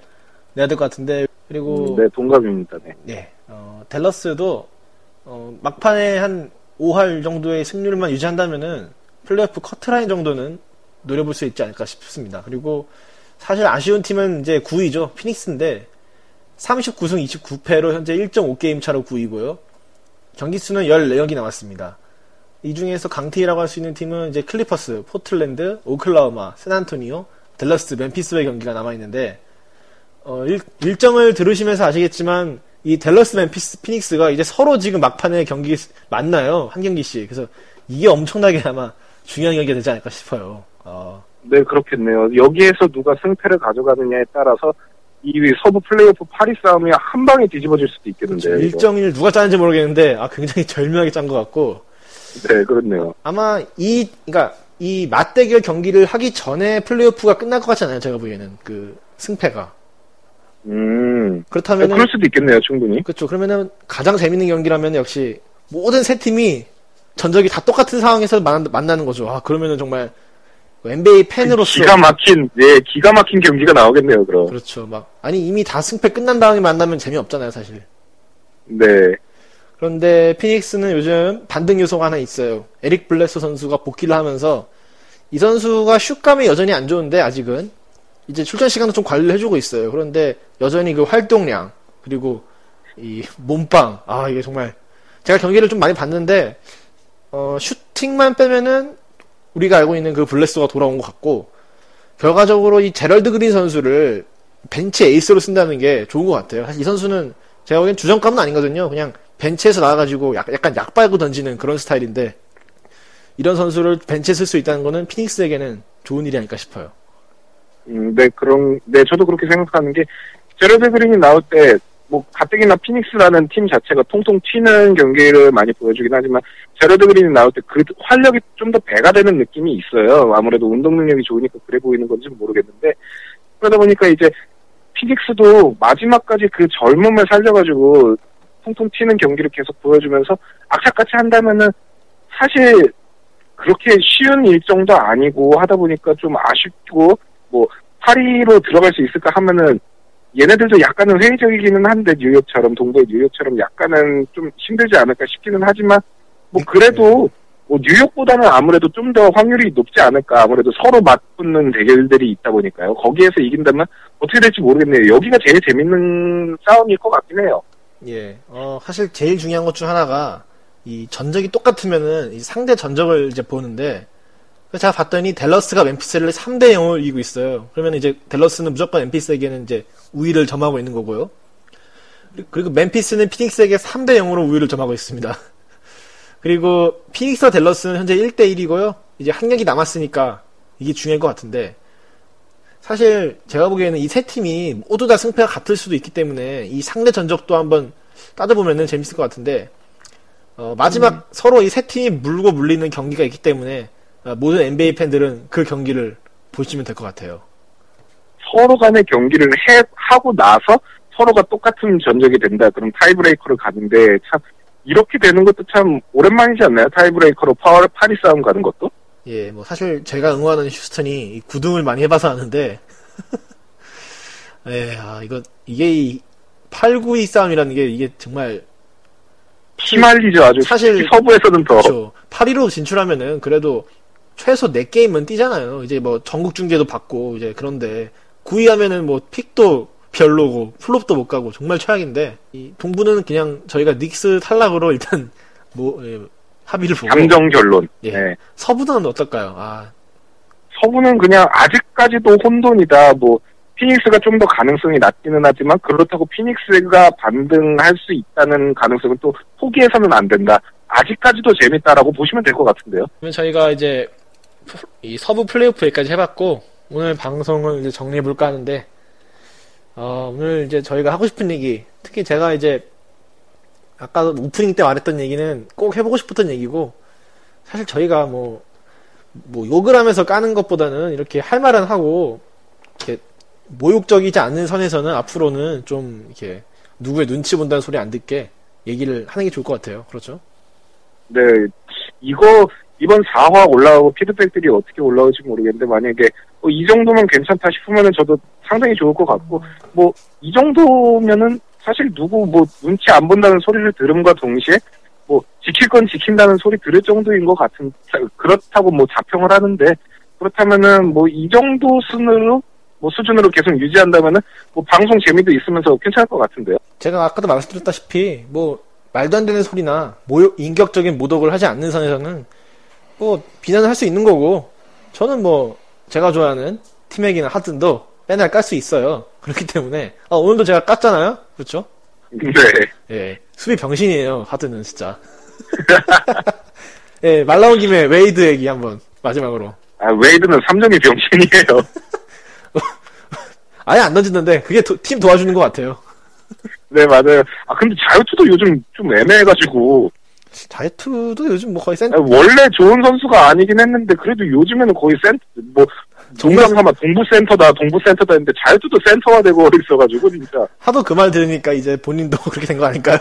[SPEAKER 1] 내야 될 것 같은데 그리고
[SPEAKER 2] 네, 동감입니다. 네.
[SPEAKER 1] 예, 어, 댈러스도 어, 막판에 한 5할 정도의 승률만 유지한다면은 플레이오프 커트라인 정도는 노려볼 수 있지 않을까 싶습니다. 그리고 사실 아쉬운 팀은 이제 9위죠. 피닉스인데 39승 29패로 현재 1.5게임 차로 9위고요. 경기 수는 14경기 남았습니다. 이 중에서 강팀이라고 할 수 있는 팀은 이제 클리퍼스, 포틀랜드, 오클라호마, 샌안토니오, 댈러스, 멤피스의 경기가 남아있는데 어, 일정을 들으시면서 아시겠지만 이 댈러스 멤피스 피닉스가 이제 서로 지금 막판에 경기 만나요 한 경기씩 그래서 이게 엄청나게 아마 중요한 경기가 되지 않을까 싶어요. 어,
[SPEAKER 2] 네, 그렇겠네요. 여기에서 누가 승패를 가져가느냐에 따라서 2위 서부 플레이오프 8위 싸움이 한 방에 뒤집어질 수도 있겠는데요. 이거.
[SPEAKER 1] 일정일 누가 짜는지 모르겠는데 아 굉장히 절묘하게 짠 것 같고
[SPEAKER 2] 네, 그렇네요.
[SPEAKER 1] 아마 이 그러니까 이 맞대결 경기를 하기 전에 플레이오프가 끝날 것 같지 않아요 제가 보기에는 그 승패가
[SPEAKER 2] 음.
[SPEAKER 1] 그렇다면
[SPEAKER 2] 그럴 수도 있겠네요, 충분히.
[SPEAKER 1] 그렇죠. 그러면은 가장 재밌는 경기라면 역시 모든 세 팀이 전적이 다 똑같은 상황에서 만, 만나는 거죠. 아 그러면은 정말 NBA 팬으로서
[SPEAKER 2] 기가 막힌, 예, 기가 막힌 경기가 나오겠네요, 그럼.
[SPEAKER 1] 그렇죠. 막 아니 이미 다 승패 끝난 다음에 만나면 재미없잖아요, 사실.
[SPEAKER 2] 네.
[SPEAKER 1] 그런데 피닉스는 요즘 반등 요소가 하나 있어요. 에릭 블레서 선수가 복귀를 하면서 이 선수가 슛감이 여전히 안 좋은데 아직은 이제 출전 시간도 좀 관리를 해주고 있어요. 그런데 여전히 그 활동량 그리고 이 몸빵 아 이게 정말 제가 경기를 좀 많이 봤는데 어, 슈팅만 빼면은 우리가 알고 있는 그 블레스가 돌아온 것 같고 결과적으로 이 제럴드 그린 선수를 벤치 에이스로 쓴다는 게 좋은 것 같아요. 사실 이 선수는 제가 보기엔 주전감은 아니거든요. 그냥 벤치에서 나와가지고 약, 약간 약 빨고 던지는 그런 스타일인데 이런 선수를 벤치에 쓸 수 있다는 거는 피닉스에게는 좋은 일이 아닐까 싶어요.
[SPEAKER 2] 음, 네, 그런, 네, 저도 그렇게 생각하는 게, 제러드 그린이 나올 때, 뭐, 가뜩이나 피닉스라는 팀 자체가 통통 튀는 경기를 많이 보여주긴 하지만, 제러드 그린이 나올 때 그 활력이 좀 더 배가 되는 느낌이 있어요. 아무래도 운동 능력이 좋으니까 그래 보이는 건지 는 모르겠는데, 그러다 보니까 이제, 피닉스도 마지막까지 그 젊음을 살려가지고, 통통 튀는 경기를 계속 보여주면서, 악착같이 한다면은, 사실, 그렇게 쉬운 일정도 아니고 하다 보니까 좀 아쉽고, 뭐 8위로 들어갈 수 있을까 하면은 얘네들도 약간은 회의적이기는 한데 뉴욕처럼 동부의 뉴욕처럼 약간은 좀 힘들지 않을까 싶기는 하지만 뭐 그래도 뭐 뉴욕보다는 아무래도 좀 더 확률이 높지 않을까. 아무래도 서로 맞붙는 대결들이 있다 보니까요. 거기에서 이긴다면 어떻게 될지 모르겠네요. 여기가 제일 재밌는 싸움일 것 같긴 해요
[SPEAKER 1] 예, 어, 사실 제일 중요한 것 중 하나가 이 전적이 똑같으면은 이 상대 전적을 이제 보는데 제가 봤더니 댈러스가 멤피스를 3대 0으로 이기고 있어요. 그러면 이제 댈러스는 무조건 멤피스에게는 이제 우위를 점하고 있는 거고요. 그리고 멤피스는 피닉스에게 3대 0으로 우위를 점하고 있습니다. 그리고 피닉스와 댈러스는 현재 1대 1이고요. 이제 한 경기 남았으니까 이게 중요할 것 같은데 사실 제가 보기에는 이 세 팀이 모두 다 승패가 같을 수도 있기 때문에 이 상대 전적도 한번 따져보면은 재밌을 것 같은데 어, 마지막 서로 이 세 팀이 물고 물리는 경기가 있기 때문에 어, 모든 NBA 팬들은 그 경기를 보시면 될 것 같아요.
[SPEAKER 2] 서로 간의 경기를 해, 하고 나서 서로가 똑같은 전적이 된다. 그럼 tiebreaker를 가는데 참 이렇게 되는 것도 참 오랜만이지 않나요? tiebreaker로 파워 파리 싸움 가는 것도?
[SPEAKER 1] 예, 뭐 사실 제가 응원하는 휴스턴이 이 구등을 많이 해봐서 아는데, 예, 아 이거 이게 이 8, 9위 싸움이라는 게 이게 정말
[SPEAKER 2] 피말리죠 아주.
[SPEAKER 1] 사실-
[SPEAKER 2] 서부에서는 더.
[SPEAKER 1] 그렇죠. 8위로 진출하면은 그래도 최소 4게임은 뛰잖아요. 이제 뭐 전국 중계도 받고 이제 그런데 9위 하면은 뭐 픽도 별로고 플롭도 못 가고 정말 최악인데 이 동부는 그냥 저희가 닉스 탈락으로 일단 뭐 예, 합의를 보고
[SPEAKER 2] 감정 결론.
[SPEAKER 1] 예.
[SPEAKER 2] 네.
[SPEAKER 1] 서부는 어떨까요? 아
[SPEAKER 2] 서부는 그냥 아직까지도 혼돈이다. 뭐 피닉스가 좀 더 가능성이 낮기는 하지만 그렇다고 피닉스가 반등할 수 있다는 가능성은 또 포기해서는 안 된다. 아직까지도 재밌다라고 보시면 될 것 같은데요.
[SPEAKER 1] 그러면 저희가 이제 이 서부 플레이오프 여기까지 해봤고 오늘 방송을 이제 정리해볼까 하는데 어, 오늘 이제 저희가 하고 싶은 얘기 특히 제가 이제 아까 오프닝 때 말했던 얘기는 꼭 해보고 싶었던 얘기고 사실 저희가 뭐, 뭐 욕을 하면서 까는 것보다는 이렇게 할 말은 하고 이렇게 모욕적이지 않는 선에서는 앞으로는 좀 이렇게 누구의 눈치 본다는 소리 안 듣게 얘기를 하는 게 좋을 것 같아요. 그렇죠?
[SPEAKER 2] 네, 이거 이번 4화 올라오고 피드백들이 어떻게 올라올지 모르겠는데 만약에 뭐이 정도면 괜찮다 싶으면은 저도 상당히 좋을 것 같고 뭐 이 정도면은 사실 누구 뭐 눈치 안 본다는 소리를 들음과 동시에 뭐 지킬 건 지킨다는 소리 들을 정도인 것 같은 그렇다고 뭐 자평을 하는데 그렇다면은 뭐 이 정도 순으로 뭐 수준으로 계속 유지한다면은 뭐 방송 재미도 있으면서 괜찮을 것 같은데요.
[SPEAKER 1] 제가 아까도 말씀드렸다시피 뭐 말도 안 되는 소리나 모욕, 인격적인 모독을 하지 않는 선에서는 뭐 비난을 할 수 있는 거고 저는 뭐 제가 좋아하는 팀에게는 하든도 맨날 깔 수 있어요. 그렇기 때문에 아, 오늘도 제가 깠잖아요. 그렇죠?
[SPEAKER 2] 네.
[SPEAKER 1] 예 수비 병신이에요. 하든은 진짜. 예, 말 나온 김에 웨이드 얘기 한번 마지막으로.
[SPEAKER 2] 아, 웨이드는 3점이 병신이에요.
[SPEAKER 1] 아예 안 던지는데 그게 도- 팀 도와주는 것 같아요.
[SPEAKER 2] 네, 맞아요. 아, 근데 자유투도 요즘 좀 애매해가지고.
[SPEAKER 1] 자유투도 요즘 뭐 거의 센
[SPEAKER 2] 아, 원래 좋은 선수가 아니긴 했는데, 그래도 요즘에는 거의 센, 뭐,
[SPEAKER 1] 정말
[SPEAKER 2] 동남아마 동부센터다 동부센터다 했는데 자유투도 센터화되고 있어가지고 진짜.
[SPEAKER 1] 하도 그 말 들으니까 이제 본인도 그렇게 된 거 아닐까요?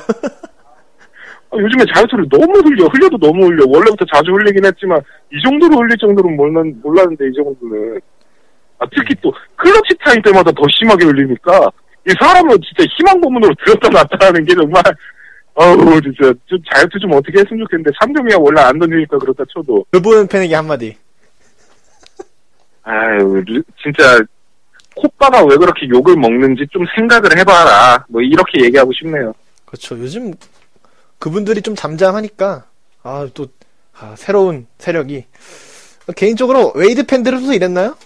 [SPEAKER 2] 아, 요즘에 자유투를 너무 흘려 흘려도 너무 흘려. 원래부터 자주 흘리긴 했지만 이 정도로 흘릴 정도는 몰랐, 몰랐는데 이 정도는. 아, 특히 또 clutch time 때마다 더 심하게 흘리니까 이 사람은 진짜 희망 고문으로 들었다 놨다라는 게 정말 어우 진짜. 좀 자유투 좀 어떻게 했으면 좋겠는데 3점이야 원래 안 던지니까 그렇다 쳐도.
[SPEAKER 1] 르브론 팬에게 한마디.
[SPEAKER 2] 아유 르- 진짜 코빠가 왜 그렇게 욕을 먹는지 좀 생각을 해봐라 뭐 이렇게 얘기하고 싶네요
[SPEAKER 1] 그렇죠. 요즘 그분들이 좀 잠잠하니까 아또 아, 새로운 세력이 개인적으로 웨이드 팬들도 이랬나요?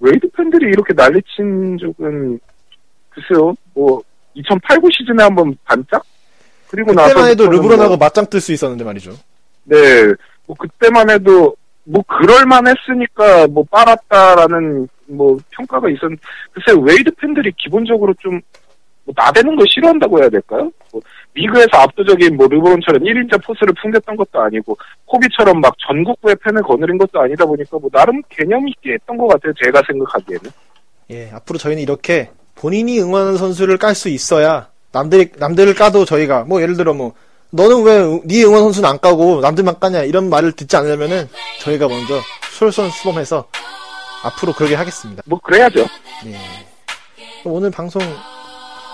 [SPEAKER 2] 웨이드 팬들이 이렇게 난리친 적은 글쎄요 뭐 2008, 9 시즌에 한번 반짝 그리고 나서
[SPEAKER 1] 그때만 해도 르브론하고 맞짱 뜰 수 있었는데 말이죠.
[SPEAKER 2] 네, 뭐 그때만 해도 뭐 그럴만 했으니까 뭐 빨았다라는 뭐 평가가 있었. 글쎄 웨이드 팬들이 기본적으로 좀 뭐 나대는 걸 싫어한다고 해야 될까요? 뭐 리그에서 압도적인 뭐 르브론처럼 1인자 포스를 풍겼던 것도 아니고 코비처럼 막 전국구의 팬을 거느린 것도 아니다 보니까 뭐 나름 개념 있게 했던 것 같아요. 제가 생각하기에는.
[SPEAKER 1] 예, 앞으로 저희는 이렇게 본인이 응원하는 선수를 깔 수 있어야 남들이 남들을 까도 저희가 뭐 예를 들어 뭐 너는 왜 네 응원 선수는 안 까고 남들만 까냐 이런 말을 듣지 않으려면은 저희가 먼저 솔선 수범해서 앞으로 그러게 하겠습니다.
[SPEAKER 2] 뭐 그래야죠.
[SPEAKER 1] 예. 그럼 오늘 방송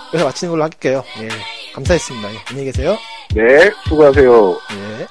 [SPEAKER 1] 여기서 마치는 걸로 할게요. 예. 감사했습니다. 예. 안녕히 계세요.
[SPEAKER 2] 네, 수고하세요.
[SPEAKER 1] 예.